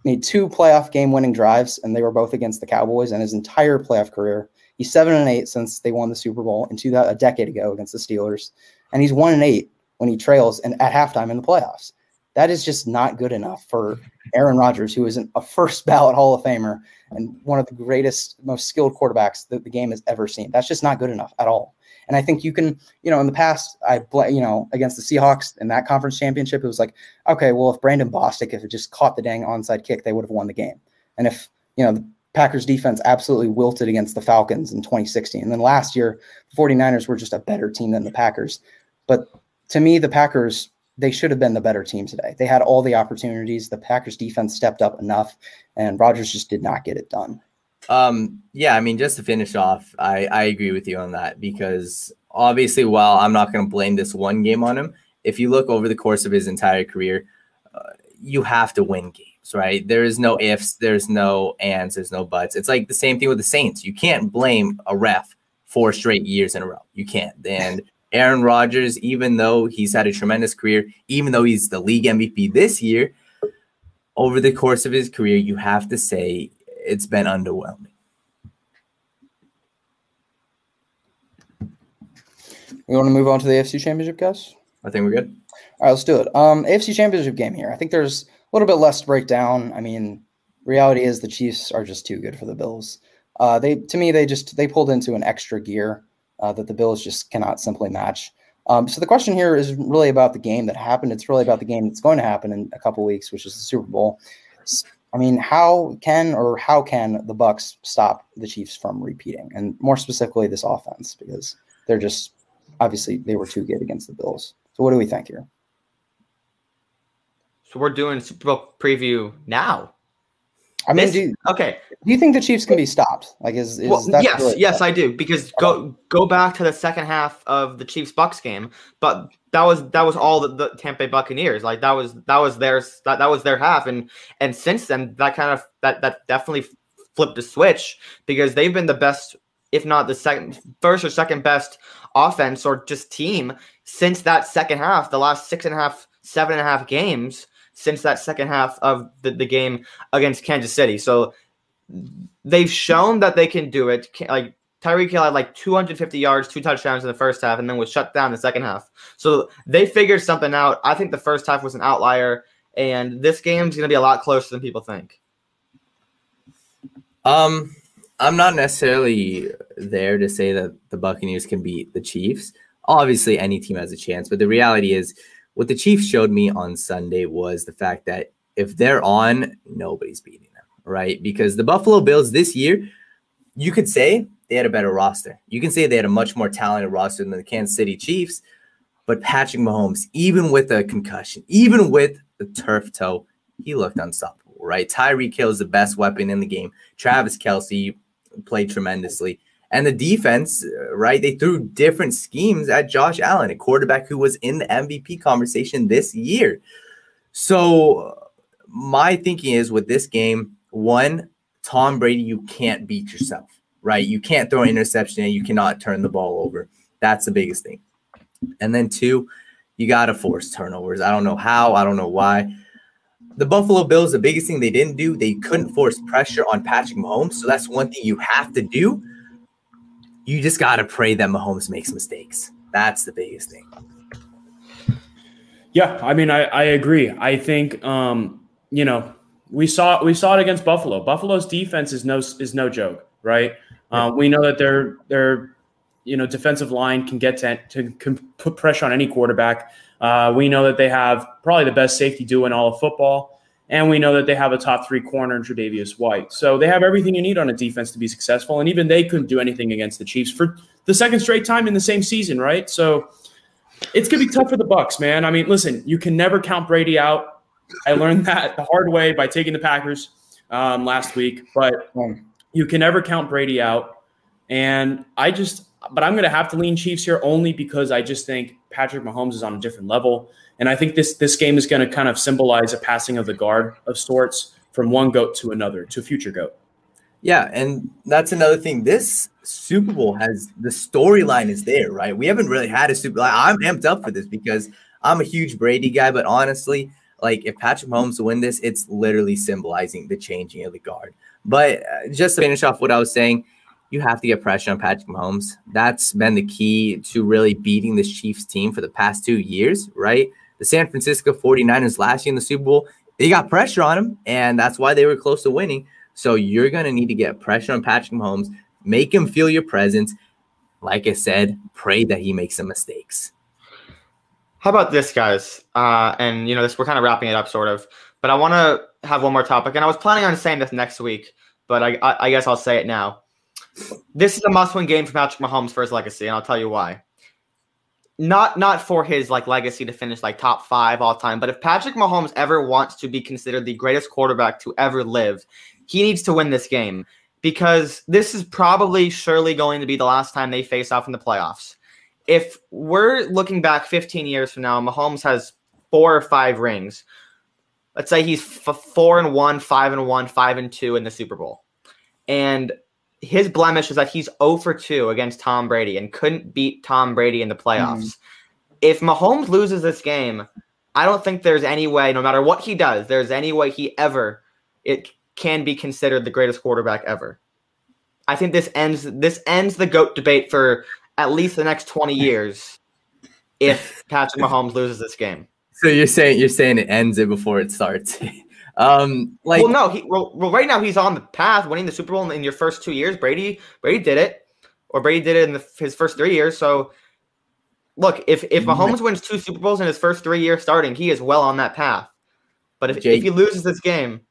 made two playoff game-winning drives, and they were both against the Cowboys. And his entire playoff career, he's seven and eight since they won the Super Bowl in two a decade ago against the Steelers, and he's one and eight when he trails and at halftime in the playoffs. That is just not good enough for Aaron Rodgers, who is an, a first ballot Hall of Famer and one of the greatest, most skilled quarterbacks that the game has ever seen. That's just not good enough at all. And I think you can, you know, in the past, I, you know, against the Seahawks in that conference championship, it was like, okay, well, if Brandon Bostick, if it just caught the dang onside kick, they would have won the game. And if, you know, the Packers defense absolutely wilted against the Falcons in 2016. And then last year, the 49ers were just a better team than the Packers. But to me, the Packers, they should have been the better team today. They had all the opportunities. The Packers defense stepped up enough, and Rodgers just did not get it done. Um, yeah, I mean, just to finish off, I, I agree with you on that because obviously, while I'm not going to blame this one game on him, if you look over the course of his entire career, uh, you have to win games, right? There is no ifs, there's no ands, there's no buts. It's like the same thing with the Saints. You can't blame a ref four straight years in a row. You can't. And Aaron Rodgers, even though he's had a tremendous career, even though he's the league MVP this year, over the course of his career, you have to say it's been underwhelming. We want to move on to the AFC Championship, guys? I think we're good. All right, let's do it. Um, AFC Championship game here. I think there's a little bit less to break down. I mean, reality is the Chiefs are just too good for the Bills. Uh, they, to me, they just they pulled into an extra gear uh, that the Bills just cannot simply match. Um, so the question here is really about the game that happened. It's really about the game that's going to happen in a couple weeks, which is the Super Bowl. I mean, how can or how can the Bucs stop the Chiefs from repeating, and more specifically, this offense because they're just obviously they were too good against the Bills. So what do we think here? So we're doing Super Bowl preview now. I mean, This- do, Okay. do you think the Chiefs can be stopped? Like, is, is Well, that yes, really- yes, I do. Because go go back to the second half of the Chiefs Bucs game, but that was that was all the, the Tampa Bay Buccaneers. Like that was that was their that, that was their half, and and since then that kind of that that definitely flipped the switch because they've been the best, if not the second, first or second best offense or just team since that second half. The last six and a half, seven and a half games since that second half of the, the game against Kansas City. So they've shown that they can do it. Like Tyreek Hill had like 250 yards, two touchdowns in the first half, and then was shut down in the second half. So they figured something out. I think the first half was an outlier, and this game's going to be a lot closer than people think. Um, I'm not necessarily there to say that the Buccaneers can beat the Chiefs. Obviously, any team has a chance, but the reality is, what the Chiefs showed me on Sunday was the fact that if they're on, nobody's beating them, right? Because the Buffalo Bills this year, you could say they had a better roster. You can say they had a much more talented roster than the Kansas City Chiefs. But Patrick Mahomes, even with a concussion, even with the turf toe, he looked unstoppable, right? Tyreek Hill is the best weapon in the game. Travis Kelce played tremendously. And the defense, uh, right? They threw different schemes at Josh Allen, a quarterback who was in the MVP conversation this year. So, my thinking is with this game, one, Tom Brady, you can't beat yourself, right? You can't throw an interception and you cannot turn the ball over. That's the biggest thing. And then two, you got to force turnovers. I don't know how, I don't know why. The Buffalo Bills, the biggest thing they didn't do, they couldn't force pressure on Patrick Mahomes. So that's one thing you have to do. You just got to pray that Mahomes makes mistakes. That's the biggest thing. Yeah, I mean, I, I agree. I think um, you know we saw we saw it against Buffalo. Buffalo's defense is no is no joke, right? Uh, we know that their their you know defensive line can get to, to can put pressure on any quarterback. Uh, we know that they have probably the best safety duo in all of football, and we know that they have a top three corner in Tre'Davious White. So they have everything you need on a defense to be successful. And even they couldn't do anything against the Chiefs for the second straight time in the same season, right? So it's gonna be tough for the Bucs, man. I mean, listen, you can never count Brady out. I learned that the hard way by taking the Packers um, last week, but you can never count Brady out. And I just, but I'm gonna have to lean Chiefs here only because I just think Patrick Mahomes is on a different level, and I think this this game is gonna kind of symbolize a passing of the guard of sorts from one goat to another to a future goat. Yeah, and that's another thing. This Super Bowl has the storyline is there, right? We haven't really had a Super. Like, I'm amped up for this because I'm a huge Brady guy, but honestly, like if Patrick Mahomes win this, it's literally symbolizing the changing of the guard. But uh, just to finish off what I was saying, you have to get pressure on Patrick Mahomes. That's been the key to really beating this Chiefs team for the past two years, right? The San Francisco 49ers last year in the Super Bowl, they got pressure on him, and that's why they were close to winning. So you're going to need to get pressure on Patrick Mahomes, make him feel your presence. Like I said, pray that he makes some mistakes. How about this, guys? Uh, and you know, this we're kind of wrapping it up, sort of. But I want to have one more topic, and I was planning on saying this next week, but I, I, I guess I'll say it now. This is a must-win game for Patrick Mahomes for his legacy, and I'll tell you why. Not not for his like legacy to finish like top five all time, but if Patrick Mahomes ever wants to be considered the greatest quarterback to ever live, he needs to win this game because this is probably surely going to be the last time they face off in the playoffs if we're looking back 15 years from now, Mahomes has four or five rings. Let's say he's f- four and one, five and one, five and two in the Super Bowl, and his blemish is that he's 0 for 2 against Tom Brady and couldn't beat Tom Brady in the hmm. playoffs. If Mahomes loses this game, I don't think there's any way, no matter what he does, there's any way he ever it can be considered the greatest quarterback ever. I think this ends this ends the goat debate for at least the next 20 years if Patrick Mahomes loses this game. So you're saying you're saying it ends it before it starts. um, like well, no, he well, well, right now he's on the path winning the Super Bowl in, in your first two years. Brady Brady did it, or Brady did it in the, his first three years. So look, if if Mahomes wins two Super Bowls in his first three years starting, he is well on that path. But if, Jake- if he loses this game,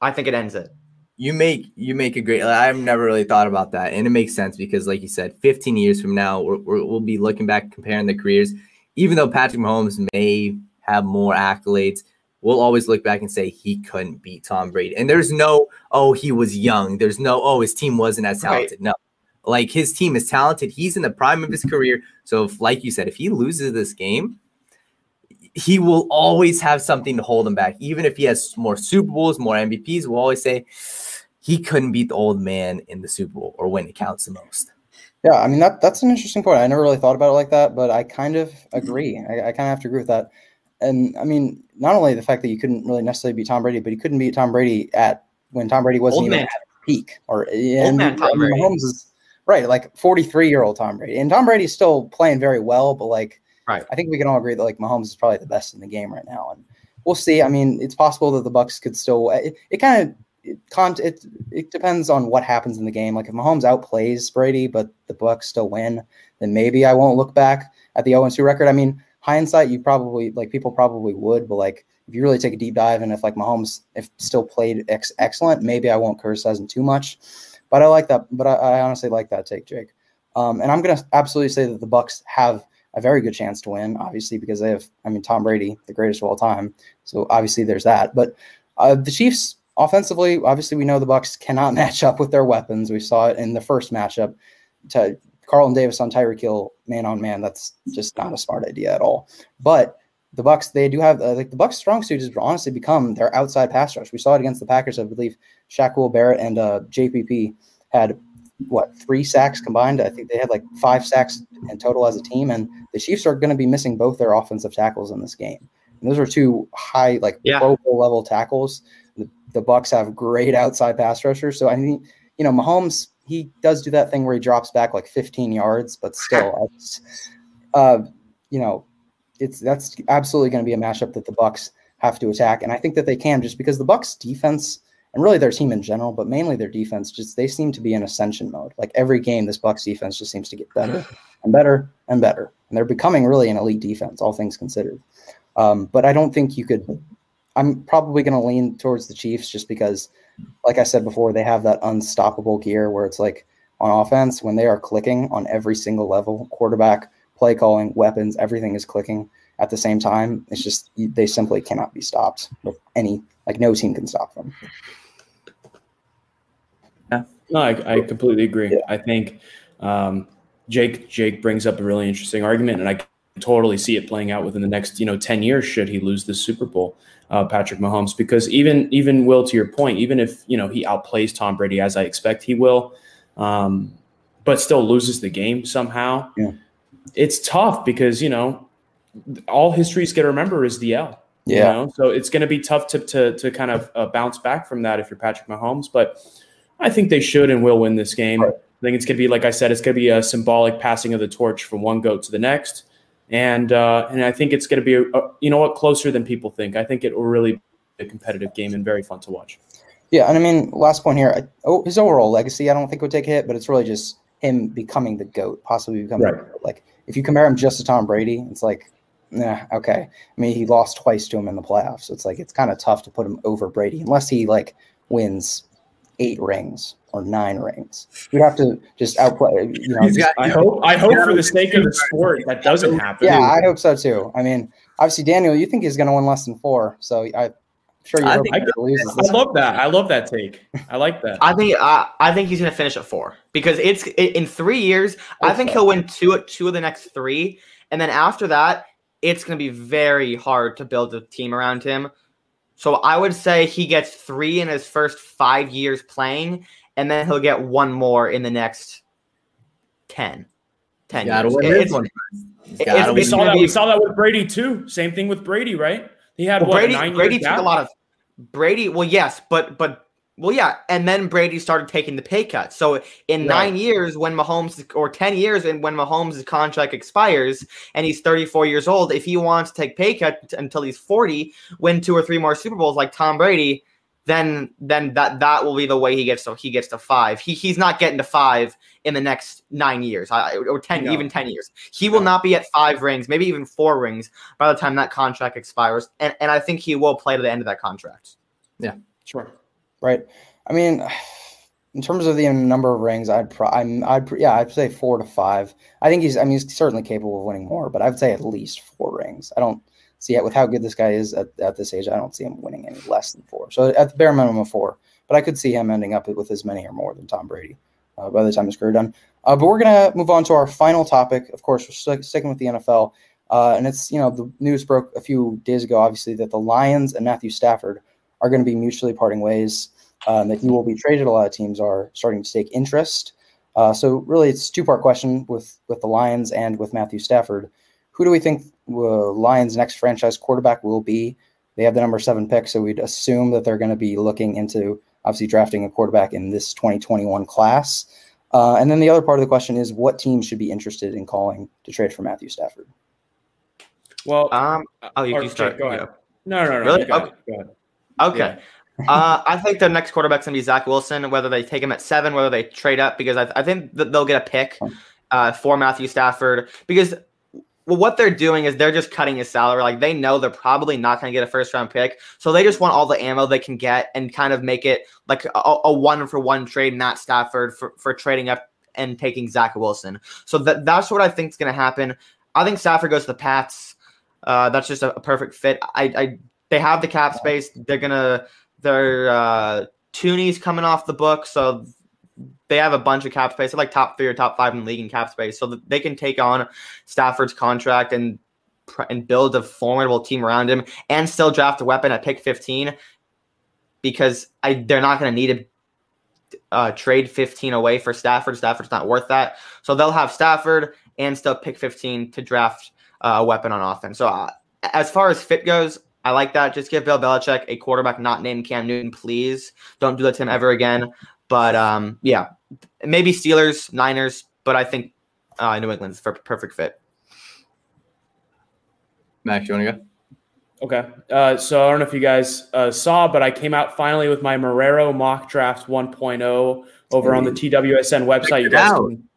I think it ends it. you make you make a great i've never really thought about that and it makes sense because like you said 15 years from now we're, we're, we'll be looking back comparing the careers even though patrick mahomes may have more accolades we'll always look back and say he couldn't beat Tom Brady. And there's no, oh, he was young. There's no, oh, his team wasn't as talented. Right. No. Like his team is talented. He's in the prime of his career. So, if, like you said, if he loses this game, he will always have something to hold him back. Even if he has more Super Bowls, more MVPs, we'll always say he couldn't beat the old man in the Super Bowl or when it counts the most. Yeah, I mean that that's an interesting point. I never really thought about it like that, but I kind of agree. I, I kind of have to agree with that. And I mean, not only the fact that you couldn't really necessarily beat Tom Brady, but he couldn't beat Tom Brady at when Tom Brady wasn't Old even man. at peak. Or and man Tom Brady. Mahomes is right, like 43 year old Tom Brady. And Tom Brady's still playing very well, but like right. I think we can all agree that like Mahomes is probably the best in the game right now. And we'll see. I mean, it's possible that the Bucs could still it, it kind of it, it, it depends on what happens in the game. Like if Mahomes outplays Brady, but the Bucs still win, then maybe I won't look back at the 0 2 record. I mean, hindsight, you probably like people probably would, but like if you really take a deep dive and if like Mahomes if still played ex- excellent, maybe I won't criticize him too much. But I like that. But I, I honestly like that take, Jake. Um, and I'm gonna absolutely say that the Bucs have a very good chance to win, obviously because they have, I mean, Tom Brady, the greatest of all time. So obviously there's that. But uh, the Chiefs offensively, obviously we know the Bucs cannot match up with their weapons. We saw it in the first matchup. To Carlton Davis on Tyreek Hill, man on man, that's just not a smart idea at all. But the Bucs, they do have uh, like the Bucs' strong suit has honestly become their outside pass rush. We saw it against the Packers, I believe. Shaquille Barrett and uh, JPP had what three sacks combined. I think they had like five sacks in total as a team, and the Chiefs are going to be missing both their offensive tackles in this game. And those are two high, like yeah. Pro level tackles. The, the Bucs have great outside pass rushers, so I mean, you know, Mahomes he does do that thing where he drops back like 15 yards, but still, uh, you know, it's that's absolutely going to be a matchup that the Bucs have to attack, and I think that they can just because the Bucs defense and really their team in general, but mainly their defense, just they seem to be in ascension mode. Like every game, this Bucs defense just seems to get better and better and better, and they're becoming really an elite defense, all things considered. Um, but I don't think you could. I'm probably going to lean towards the Chiefs just because, like I said before, they have that unstoppable gear where it's like on offense when they are clicking on every single level, quarterback, play calling, weapons, everything is clicking at the same time. It's just they simply cannot be stopped with any like no team can stop them. Yeah. No, I, I completely agree. Yeah. I think um, Jake Jake brings up a really interesting argument, and I can totally see it playing out within the next you know ten years should he lose the Super Bowl, uh, Patrick Mahomes. Because even even Will, to your point, even if you know he outplays Tom Brady as I expect he will, um, but still loses the game somehow, yeah. it's tough because you know all history's going to remember is the L. Yeah. You know? So it's going to be tough to to to kind of uh, bounce back from that if you're Patrick Mahomes, but I think they should and will win this game. Right. I think it's going to be, like I said, it's going to be a symbolic passing of the torch from one goat to the next. And uh, and I think it's going to be, a, a, you know what, closer than people think. I think it will really be a competitive game and very fun to watch. Yeah, and I mean, last point here, I, oh, his overall legacy, I don't think would take a hit, but it's really just him becoming the goat, possibly becoming right. like if you compare him just to Tom Brady, it's like, yeah, okay. I mean, he lost twice to him in the playoffs, so it's like it's kind of tough to put him over Brady unless he like wins eight rings or nine rings. You'd have to just outplay. You know, got, I hope. I hope for the sake of the sport that doesn't happen. Yeah, I hope so too. I mean, obviously, Daniel, you think he's going to win less than four, so I. am Sure, you I, think, I, I love that. I love that take. I like that. I think I, I think he's going to finish at four because it's in three years. Okay. I think he'll win two two of the next three, and then after that, it's going to be very hard to build a team around him. So I would say he gets three in his first five years playing, and then he'll get one more in the next 10. 10 years. It's, it's, we, saw that, be, we saw that with Brady too. Same thing with Brady, right? He had well, what, Brady. Brady took a lot of Brady. Well, yes, but but well, yeah, and then Brady started taking the pay cut. So in right. nine years, when Mahomes or ten years, and when Mahomes' contract expires and he's 34 years old, if he wants to take pay cut until he's 40, win two or three more Super Bowls like Tom Brady, then then that that will be the way he gets to he gets to five. He he's not getting to five in the next nine years or ten no. even ten years. He will no. not be at five rings, maybe even four rings by the time that contract expires. And and I think he will play to the end of that contract. Yeah, sure right? I mean, in terms of the number of rings, I'd pro- I'm I'd yeah I'd say four to five. I think he's I mean he's certainly capable of winning more, but I'd say at least four rings. I don't see it with how good this guy is at, at this age, I don't see him winning any less than four. So at the bare minimum of four, but I could see him ending up with as many or more than Tom Brady uh, by the time his career done. Uh, but we're gonna move on to our final topic. Of course, we're st- sticking with the NFL, uh, and it's you know the news broke a few days ago, obviously that the Lions and Matthew Stafford are going to be mutually parting ways. And that he will be traded. A lot of teams are starting to take interest. Uh, so really, it's two part question with with the Lions and with Matthew Stafford. Who do we think uh, Lions' next franchise quarterback will be? They have the number seven pick, so we'd assume that they're going to be looking into obviously drafting a quarterback in this 2021 class. Uh, and then the other part of the question is what team should be interested in calling to trade for Matthew Stafford? Well, um, oh, you, you start. Go ahead. No, no, no. Really? Go okay. Ahead. Okay. Yeah. uh, I think the next quarterback's gonna be Zach Wilson. Whether they take him at seven, whether they trade up, because I, I think that they'll get a pick uh, for Matthew Stafford. Because well, what they're doing is they're just cutting his salary. Like they know they're probably not going to get a first round pick, so they just want all the ammo they can get and kind of make it like a, a one for one trade. Matt Stafford for for trading up and taking Zach Wilson. So that that's what I think is going to happen. I think Stafford goes to the Pats. Uh, that's just a, a perfect fit. I, I they have the cap space. They're gonna they're uh Tooney's coming off the book, so they have a bunch of cap space. They're like top three or top five in the league in cap space, so they can take on Stafford's contract and and build a formidable team around him, and still draft a weapon at pick fifteen, because I they're not to need to uh, trade fifteen away for Stafford. Stafford's not worth that, so they'll have Stafford and still pick fifteen to draft uh, a weapon on offense. So uh, as far as fit goes, I like that. Just give Bill Belichick a quarterback not named Cam Newton, please. Don't do that to him ever again. But um, yeah, maybe Steelers, Niners, but I think uh, New England's for perfect fit. Max, you want to go? Okay. Uh, so I don't know if you guys uh, saw, but I came out finally with my Marrero mock draft 1.0 over on the TWSN website. Check you guys out. can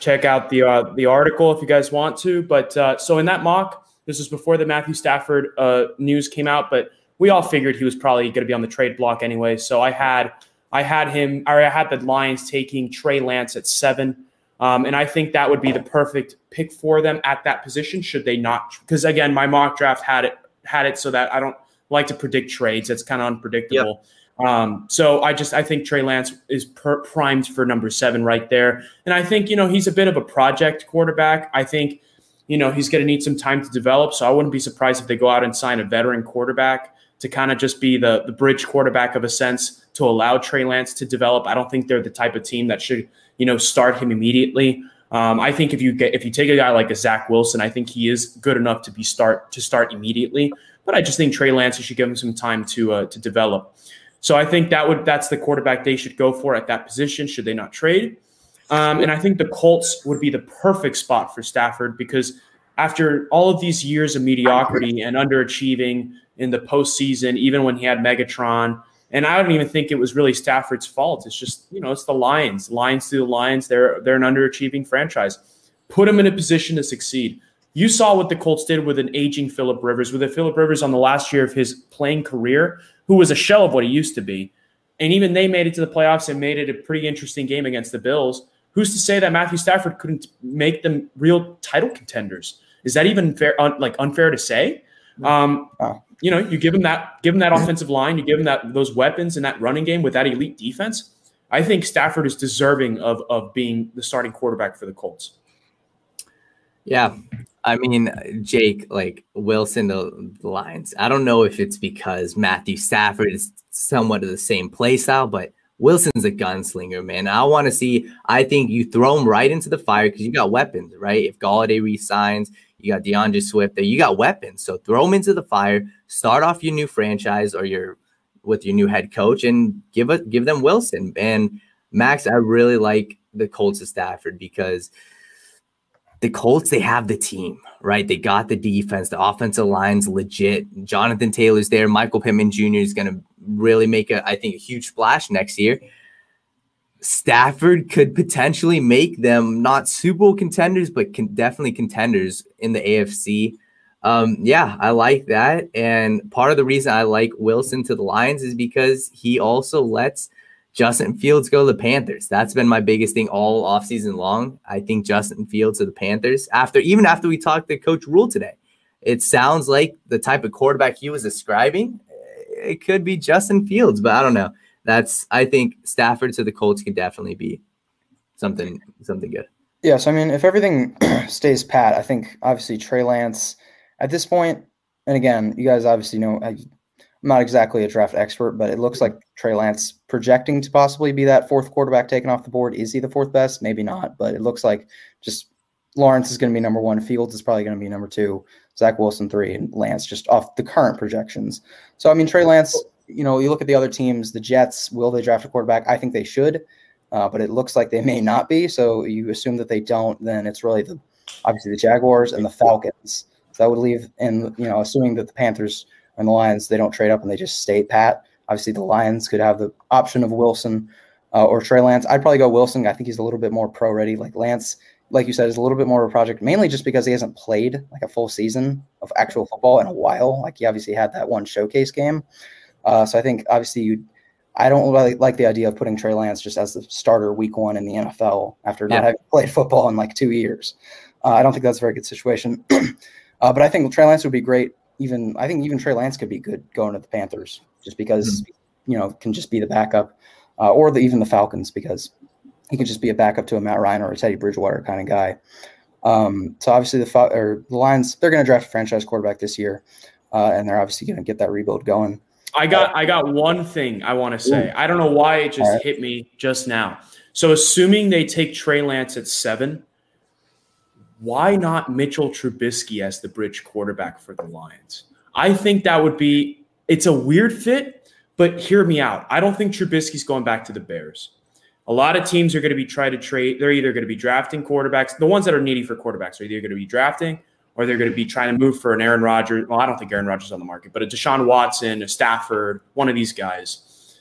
check out the uh, the article if you guys want to. But uh, so in that mock, this was before the Matthew Stafford uh, news came out, but we all figured he was probably going to be on the trade block anyway. So I had I had him, or I had the Lions taking Trey Lance at seven. Um, and I think that would be the perfect pick for them at that position. Should they not? Because again, my mock draft had it had it so that I don't like to predict trades. It's kind of unpredictable. Yep. Um, so I just I think Trey Lance is per, primed for number seven right there, and I think you know he's a bit of a project quarterback. I think you know he's going to need some time to develop. So I wouldn't be surprised if they go out and sign a veteran quarterback to kind of just be the the bridge quarterback of a sense to allow Trey Lance to develop. I don't think they're the type of team that should you know start him immediately. Um, I think if you get if you take a guy like a Zach Wilson, I think he is good enough to be start to start immediately. But I just think Trey Lance, you should give him some time to uh, to develop. So I think that would that's the quarterback they should go for at that position. Should they not trade? Um, and I think the Colts would be the perfect spot for Stafford because after all of these years of mediocrity and underachieving in the postseason, even when he had Megatron, and I don't even think it was really Stafford's fault. It's just you know it's the Lions, Lions to the Lions. They're they're an underachieving franchise. Put them in a position to succeed. You saw what the Colts did with an aging Philip Rivers, with a Philip Rivers on the last year of his playing career, who was a shell of what he used to be. And even they made it to the playoffs and made it a pretty interesting game against the Bills. Who's to say that Matthew Stafford couldn't make them real title contenders? Is that even fair? Un, like unfair to say? Um, you know, you give him that, give him that offensive line, you give him that those weapons and that running game with that elite defense. I think Stafford is deserving of of being the starting quarterback for the Colts. Yeah, I mean, Jake, like Wilson, the, the Lions. I don't know if it's because Matthew Stafford is somewhat of the same play style, but Wilson's a gunslinger, man. I want to see. I think you throw him right into the fire because you got weapons, right? If Golladay resigns, you got D'Andre Swift there. You got weapons, so throw him into the fire. Start off your new franchise or your with your new head coach and give a, give them Wilson and Max. I really like the Colts of Stafford because the Colts, they have the team, right? They got the defense, the offensive line's legit. Jonathan Taylor's there. Michael Pittman Jr. is going to really make a, I think, a huge splash next year. Stafford could potentially make them not Super Bowl contenders, but can definitely contenders in the AFC. Um, yeah, I like that. And part of the reason I like Wilson to the Lions is because he also lets Justin Fields go to the Panthers. That's been my biggest thing all offseason long. I think Justin Fields to the Panthers after even after we talked to Coach Rhule today. it sounds like the type of quarterback he was describing. Eh, it could be Justin Fields, but I don't know. That's I think Stafford to the Colts can definitely be something something good. Yeah, so I mean, if everything stays pat, I think obviously Trey Lance at this point, and again, you guys obviously know I, am not exactly a draft expert, but it looks like Trey Lance projecting to possibly be that fourth quarterback taken off the board. Is he the fourth best? Maybe not, but it looks like just Lawrence is going to be number one. Fields is probably going to be number two. Zach Wilson three, and Lance just off the current projections. So I mean, Trey Lance. You know, you look at the other teams. The Jets. Will they draft a quarterback? I think they should uh, but it looks like they may not be. So you assume that they don't, then it's really the obviously the Jaguars and the Falcons. So that would leave, and you know, assuming that the Panthers and the Lions they don't trade up and they just stay pat. Obviously, the Lions could have the option of Wilson uh, or Trey Lance. I'd probably go Wilson. I think he's a little bit more pro ready. Like Lance, like you said, is a little bit more of a project, mainly just because he hasn't played like a full season of actual football in a while. Like he obviously had that one showcase game. Uh, so I think obviously you I don't really like the idea of putting Trey Lance just as the starter week one in the NFL after not yeah. having played football in like two years. Uh, I don't think that's a very good situation. uh, but I think Trey Lance would be great. Even I think even Trey Lance could be good going to the Panthers just because mm-hmm. you know can just be the backup, uh, or the, even the Falcons because he could just be a backup to a Matt Ryan or a Teddy Bridgewater kind of guy. Um, so obviously the or the Lions they're going to draft a franchise quarterback this year, uh, and they're obviously going to get that rebuild going. I got I got one thing I want to say. I don't know why it just right. hit me just now. So assuming they take Trey Lance at seven, why not Mitchell Trubisky as the bridge quarterback for the Lions? I think that would be it's a weird fit, but hear me out. I don't think Trubisky's going back to the Bears. A lot of teams are going to be trying to trade. They're either going to be drafting quarterbacks. The ones that are needy for quarterbacks are either going to be drafting or they're going to be trying to move for an Aaron Rodgers. Well, I don't think Aaron Rodgers is on the market, but a Deshaun Watson, a Stafford, one of these guys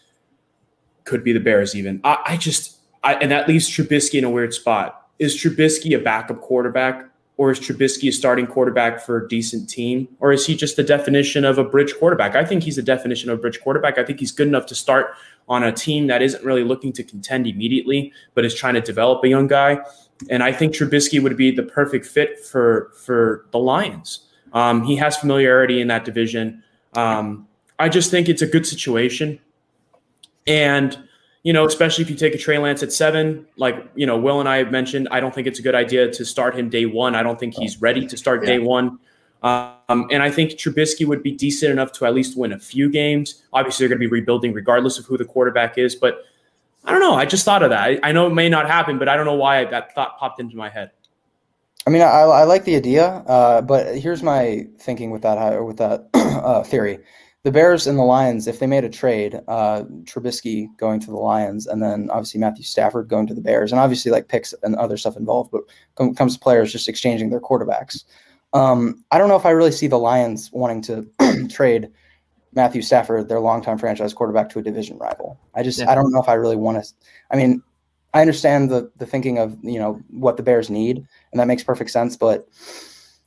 could be the Bears even. I, I just, I, and that leaves Trubisky in a weird spot. Is Trubisky a backup quarterback? Or is Trubisky a starting quarterback for a decent team? Or is he just the definition of a bridge quarterback? I think he's the definition of a bridge quarterback. I think he's good enough to start on a team that isn't really looking to contend immediately, but is trying to develop a young guy and I think Trubisky would be the perfect fit for for the Lions. Um, he has familiarity in that division. Um, I just think it's a good situation, and you know, especially if you take a Trey Lance at seven, like you know, Will and I have mentioned, I don't think it's a good idea to start him day one. I don't think he's ready to start day one. Um, and I think Trubisky would be decent enough to at least win a few games. Obviously, they're going to be rebuilding regardless of who the quarterback is, but I don't know. I just thought of that. I, I know it may not happen, but I don't know why that thought popped into my head. I mean, I, I like the idea, uh, but here's my thinking with that with that uh, theory. The Bears and the Lions, if they made a trade, uh, Trubisky going to the Lions, and then obviously Matthew Stafford going to the Bears, and obviously like picks and other stuff involved, but com- comes to players just exchanging their quarterbacks. Um, I don't know if I really see the Lions wanting to trade Matthew Stafford, their longtime franchise quarterback, to a division rival. I just yeah. I don't know if I really want to. I mean, I understand the the thinking of you know what the Bears need, and that makes perfect sense. But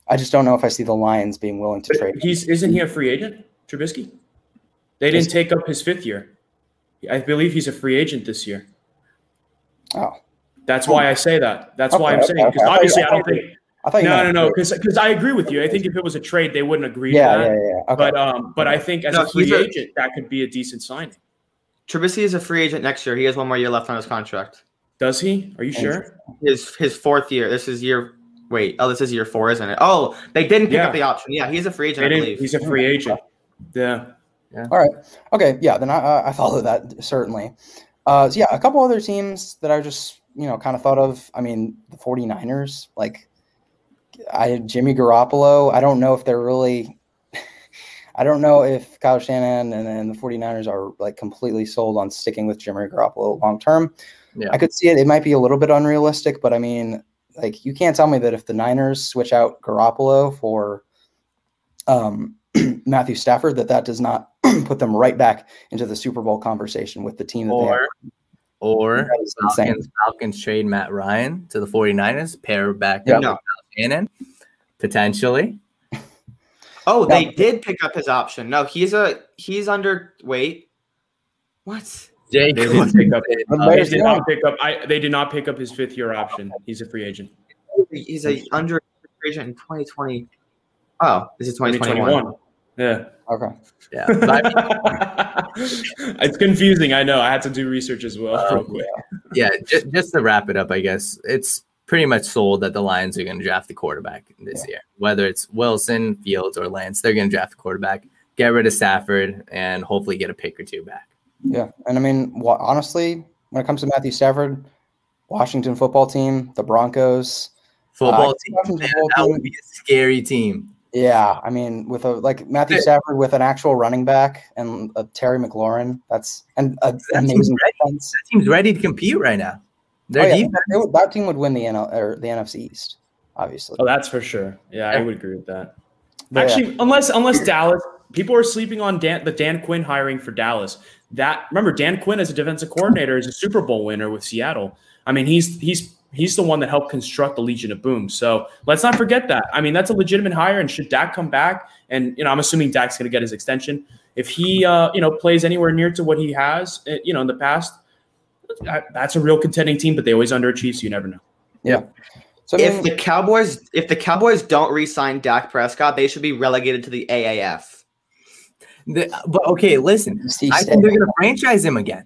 I just don't know if I see the Lions being willing to but trade. He's isn't he a free agent, Trubisky? They didn't take up his fifth year. I believe he's a free agent this year. Oh, that's why I say that. That's okay, why I'm saying because okay. obviously I don't think I thought no, no, no, because because I agree with you. I think if it was a trade, they wouldn't agree. Yeah, to that. yeah, yeah. Okay. But um, but I think as no, a free agent, that could be a decent signing. Trubisky is a free agent next year. He has one more year left on his contract. Does he? Are you sure? His his fourth year. This is year. Wait. Oh, this is year four, isn't it? Oh, they didn't pick yeah. up the option. Yeah, he's a free agent. I believe he's a free agent. Yeah. Yeah. All right. Okay. Yeah. Then I, I follow that certainly. Uh, so yeah, a couple other teams that I just you know kind of thought of. I mean, the 49ers. Like I had Jimmy Garoppolo, I don't know if they're really I don't know if Kyle Shanahan and, and the 49ers are like completely sold on sticking with Jimmy Garoppolo long term. Yeah. I could see it. It might be a little bit unrealistic, but I mean, like you can't tell me that if the Niners switch out Garoppolo for um, Matthew Stafford, that that does not put them right back into the Super Bowl conversation with the team that or, Or Falcons, Falcons trade Matt Ryan to the 49ers, pair back yep. no. Shannon, potentially. Oh, they did pick up his option. No, he's a he's under wait. What? Jake they did pick up. Uh, they did not pick up. I, they did not pick up his fifth year option. He's a free agent. He's a under free agent in 2020. Oh, this is 2021. 2021. Yeah. Okay. Yeah. I mean, it's confusing. I know. I had to do research as well, Oh, real quick. yeah, just, just to wrap it up, I guess it's pretty much sold that the Lions are going to draft the quarterback this year. Whether it's Wilson, Fields, or Lance, they're going to draft the quarterback, get rid of Stafford, and hopefully get a pick or two back. Yeah, and I mean, wha- honestly, when it comes to Matthew Stafford, Washington football team, the Broncos. Football Uh, team, man, football that team- would be a scary team. Yeah, I mean, with a like Matthew Stafford with an actual running back and a Terry McLaurin, that's an a, That team's amazing ready. defense. That team's ready to compete right now. Their Oh, yeah, defense, would- that team would win the NL or the NFC East, obviously. Oh, that's for sure. Yeah, I would agree with that. But yeah. Actually, unless unless Dallas, people are sleeping on Dan, the Dan Quinn hiring for Dallas. That remember Dan Quinn as a defensive coordinator is a Super Bowl winner with Seattle. I mean, he's he's he's the one that helped construct the Legion of Boom. So let's not forget that. I mean, that's a legitimate hire. And should Dak come back, and you know, I'm assuming Dak's going to get his extension. If he uh, you know plays anywhere near to what he has, uh, you know, in the past, that's a real contending team. But they always underachieve, so you never know. Yeah. So I If the Cowboys if the Cowboys don't re-sign Dak Prescott, they should be relegated to the AAF. the- but okay, listen. I think they're going to franchise him again.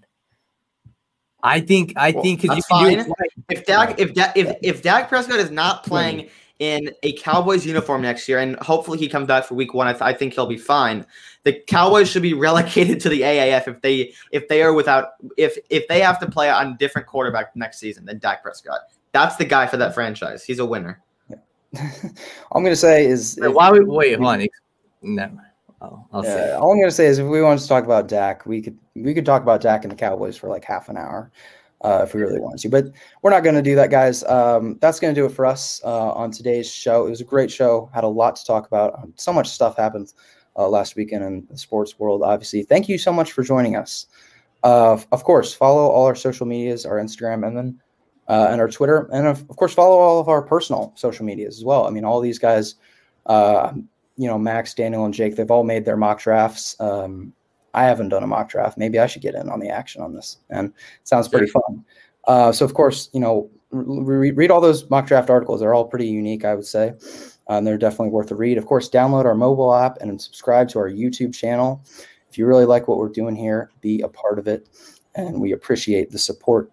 I think. I Well, think because you that's can do it twice. If Dak if Dak if, if Dak Prescott is not playing in a Cowboys uniform next year, and hopefully he comes back for Week One, I, th- I think he'll be fine. The Cowboys should be relegated to the AAF if they if they are without if if they have to play on different quarterback next season than Dak Prescott. That's the guy for that franchise. He's a winner. all I'm going to say is, Wait, if- Why? would- Wait, hold on. No, I'll, I'll say. yeah, it. all I'm going to say is, if we wanted to talk about Dak, we could we could talk about Dak and the Cowboys for like half an hour. Uh, if we really wanted to, but we're not going to do that, guys. Um, that's going to do it for us uh, on today's show. It was a great show. Had a lot to talk about. Um, So much stuff happened uh, last weekend in the sports world. Obviously, thank you so much for joining us. Uh, of course, follow all our social medias, our Instagram, and then uh, and our Twitter, and of, of course, follow all of our personal social medias as well. I mean, all these guys, uh, you know, Max, Daniel, and Jake, they've all made their mock drafts. Um, I haven't done a mock draft. Maybe I should get in on the action on this, and it sounds pretty fun. Uh, so, of course, you know, re- read all those mock draft articles. They're all pretty unique, I would say. Um, they're definitely worth a read. Of course, download our mobile app and subscribe to our YouTube channel. If you really like what we're doing here, be a part of it. And we appreciate the support